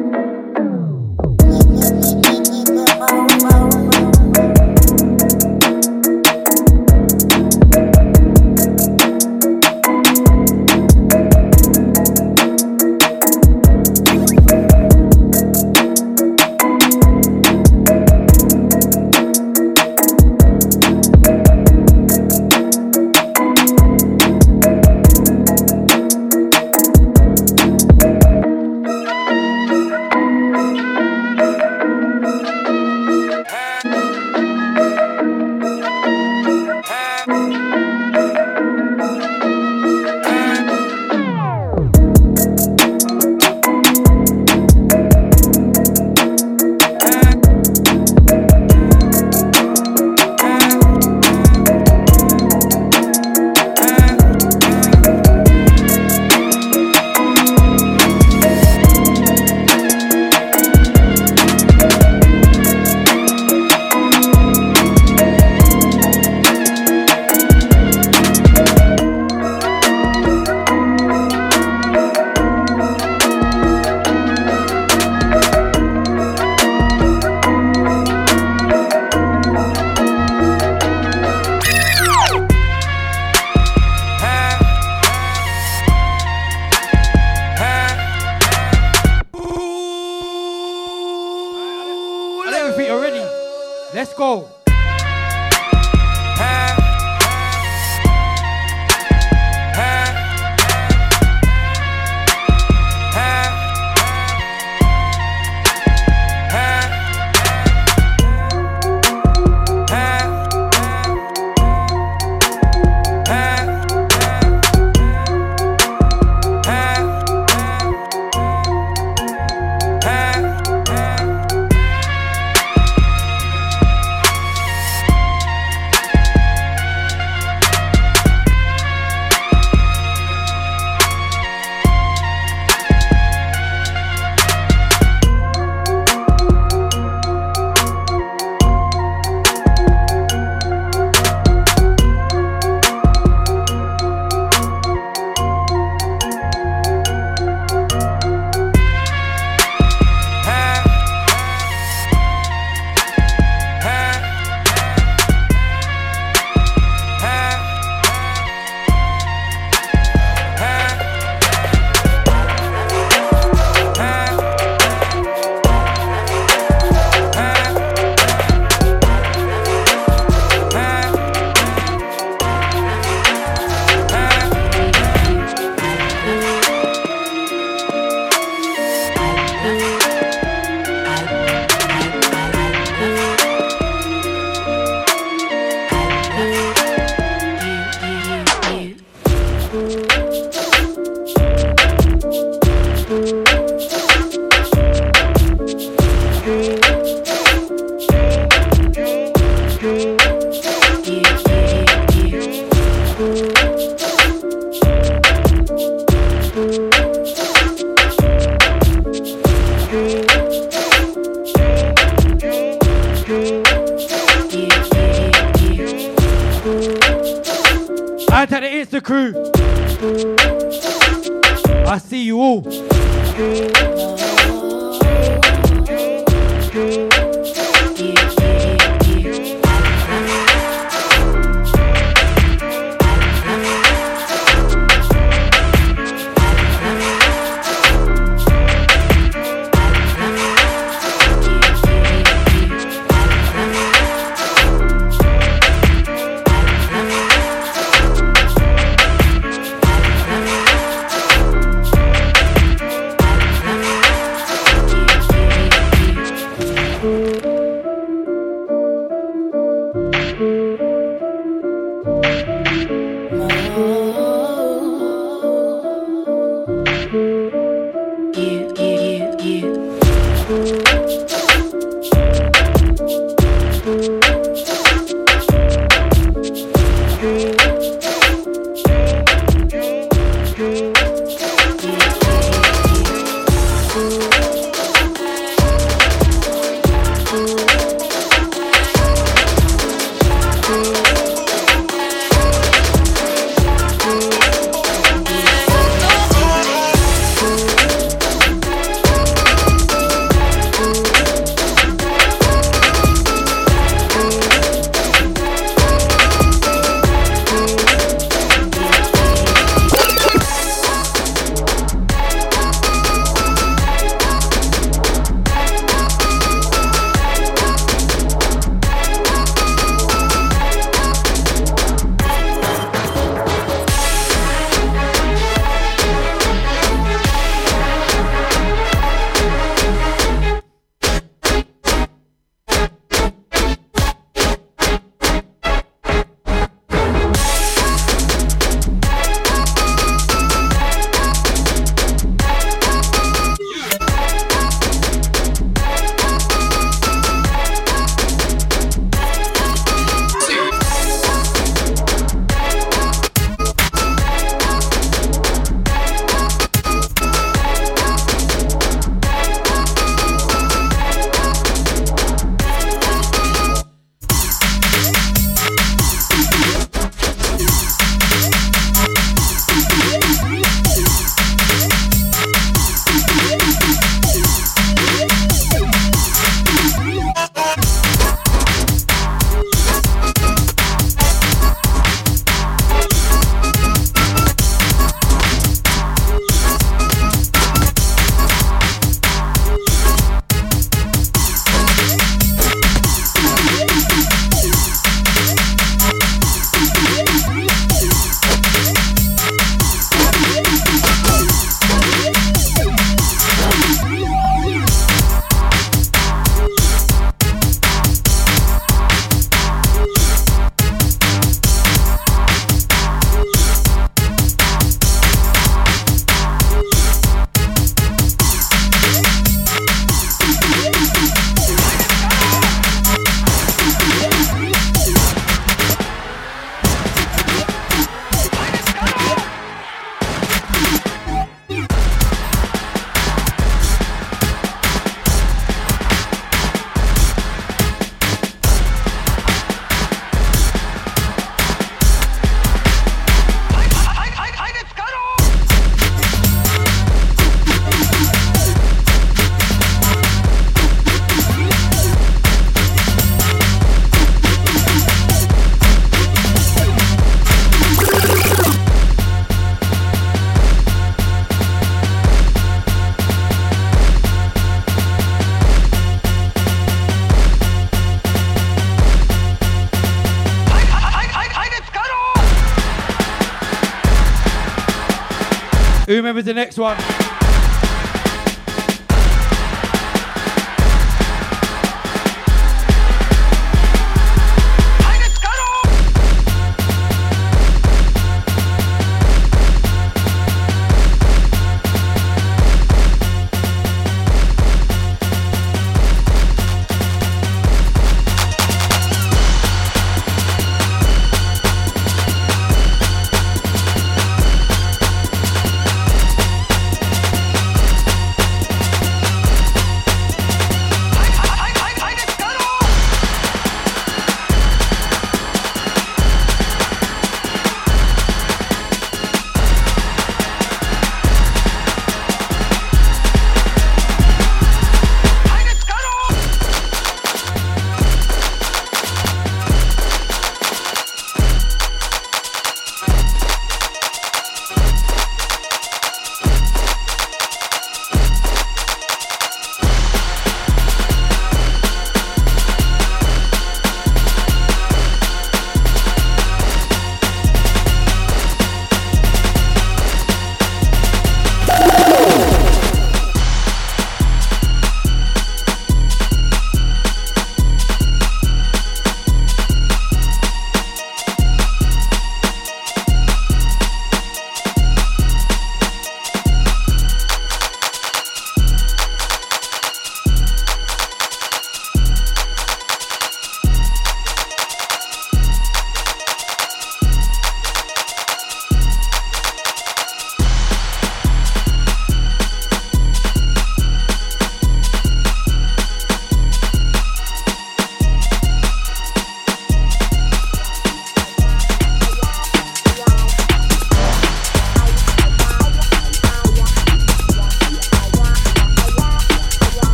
The next one?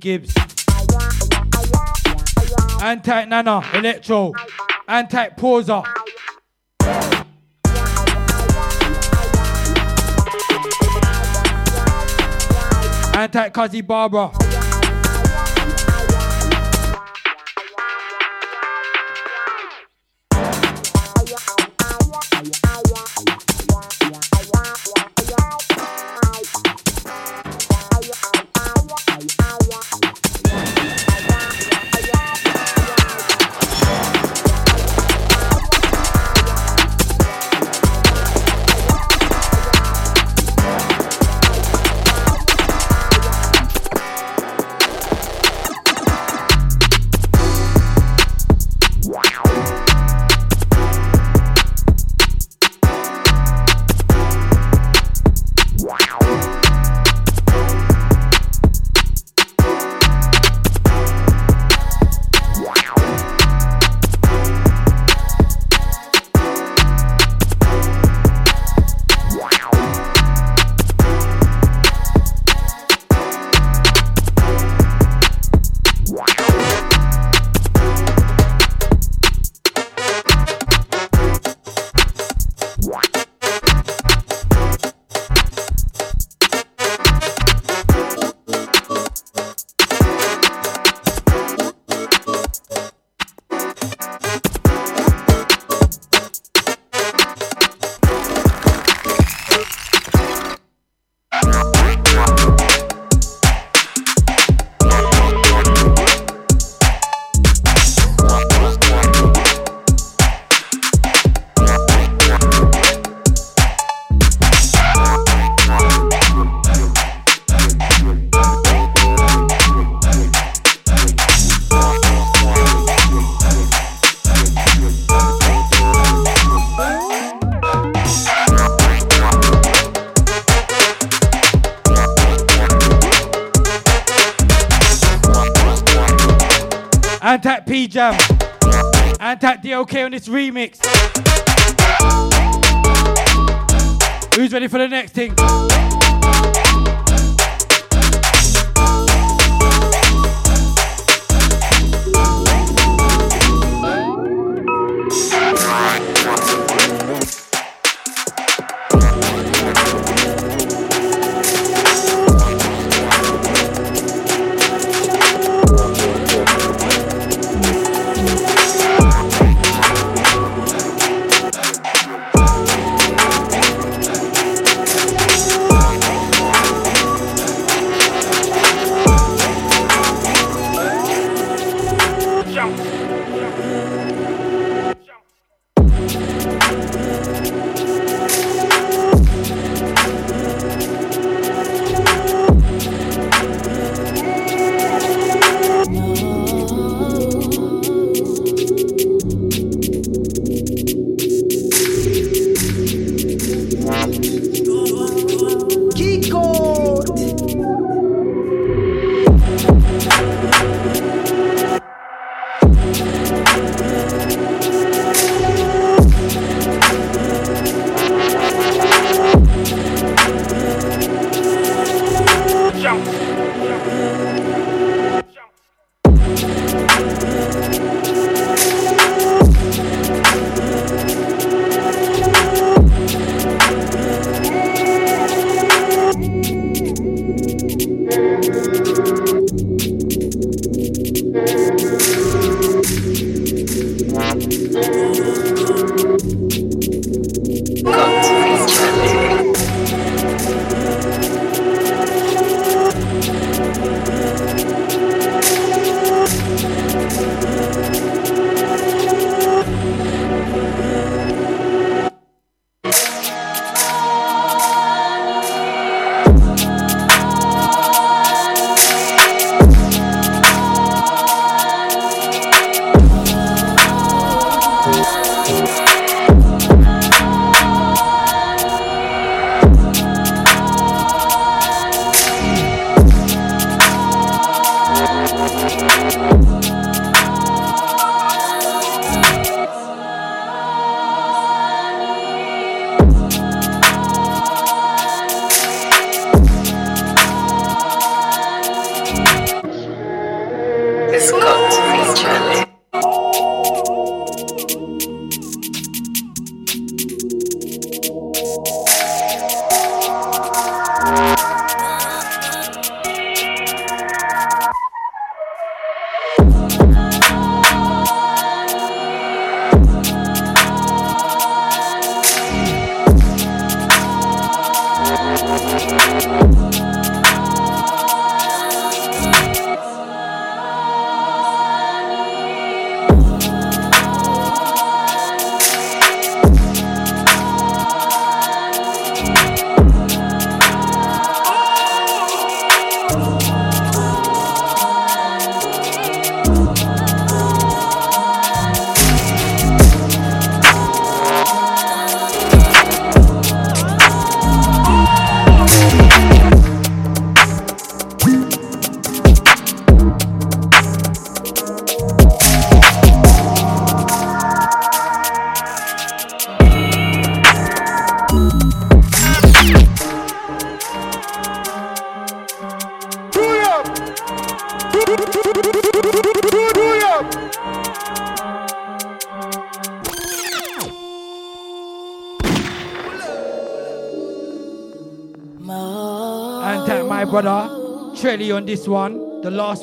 Gibbs. Anti Nana. Electro. Anti Pauser. Anti Cuzzy Barbara. DOK on this remix. Who's ready for the next thing?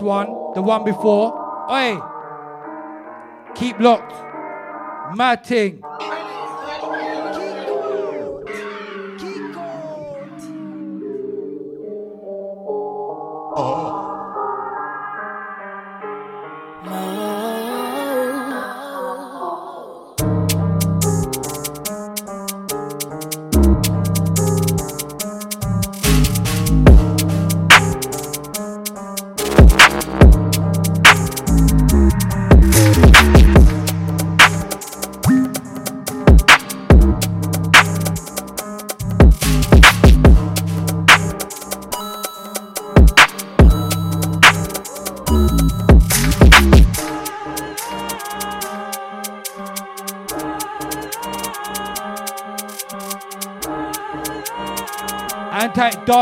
One, the one, before. Oi, keep locked. Mad thing.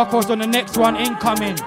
Horse on the next one incoming.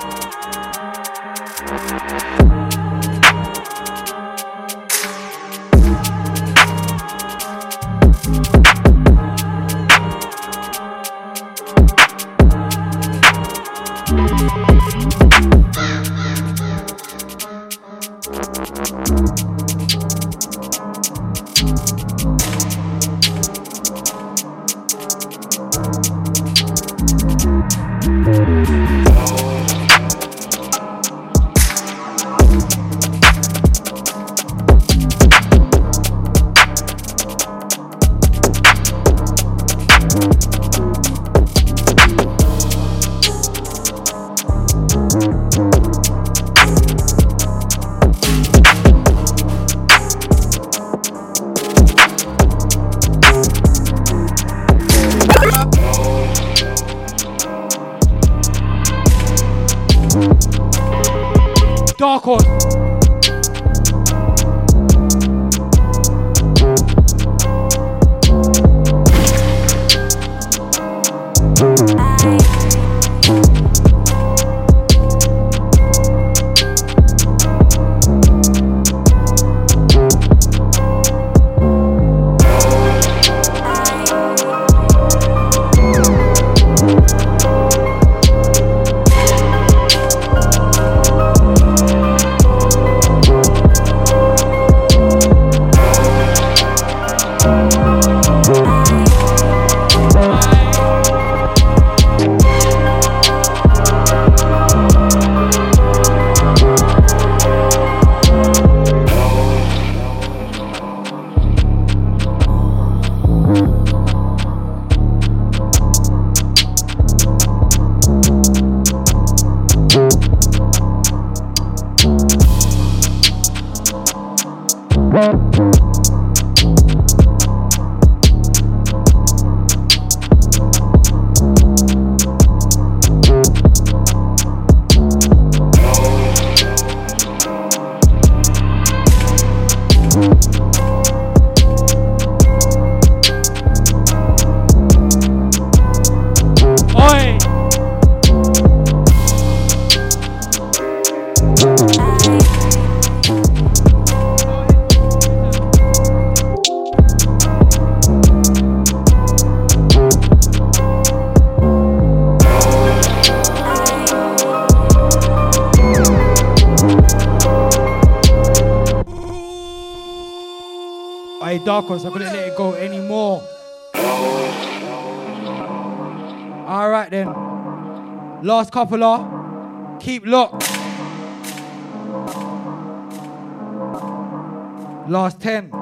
Dark Horse. Last couple are keep locked. Last 10.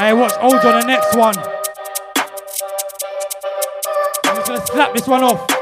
Hey, watch Ojo on the next one. I'm just gonna slap this one off.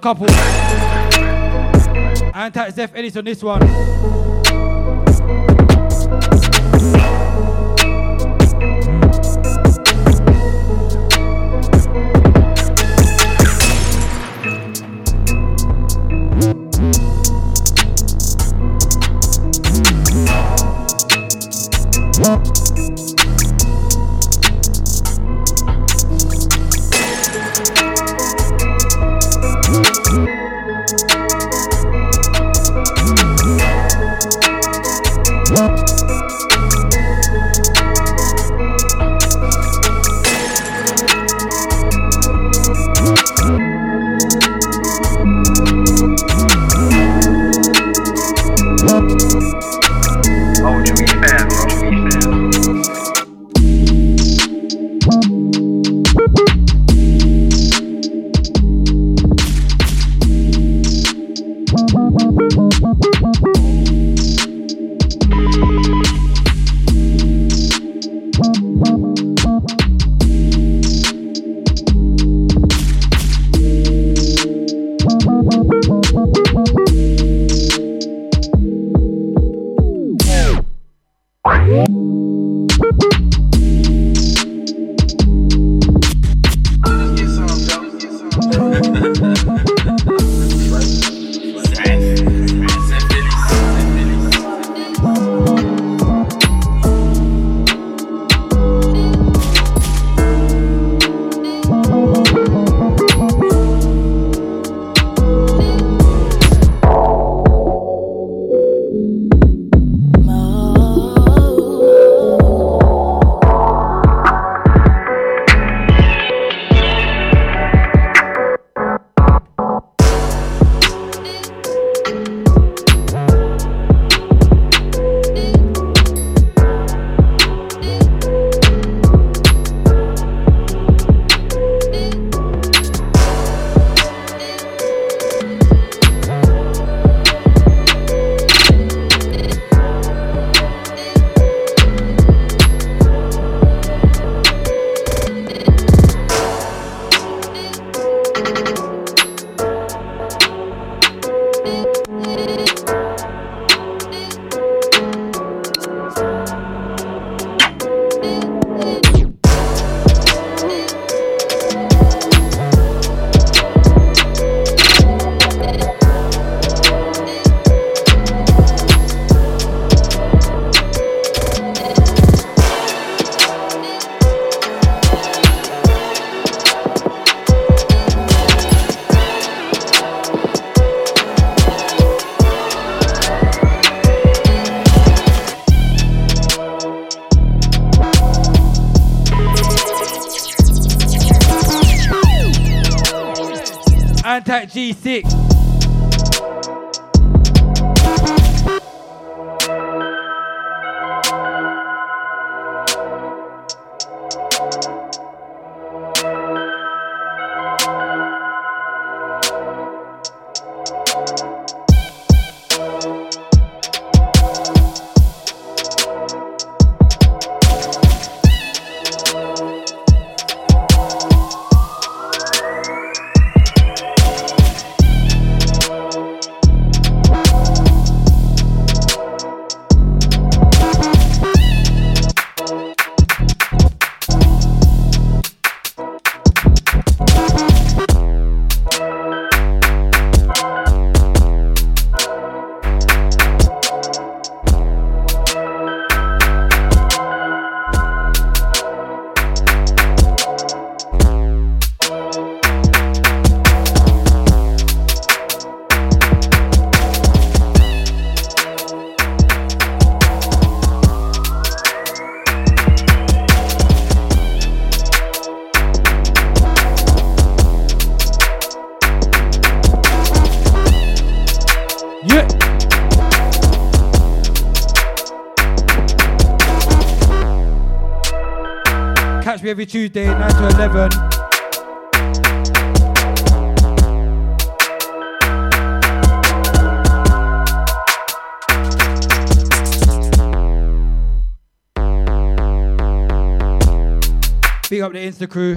Couple. Anti Zeph Ellis on this one. Every Tuesday, 9 to 11. Big up the Insta crew.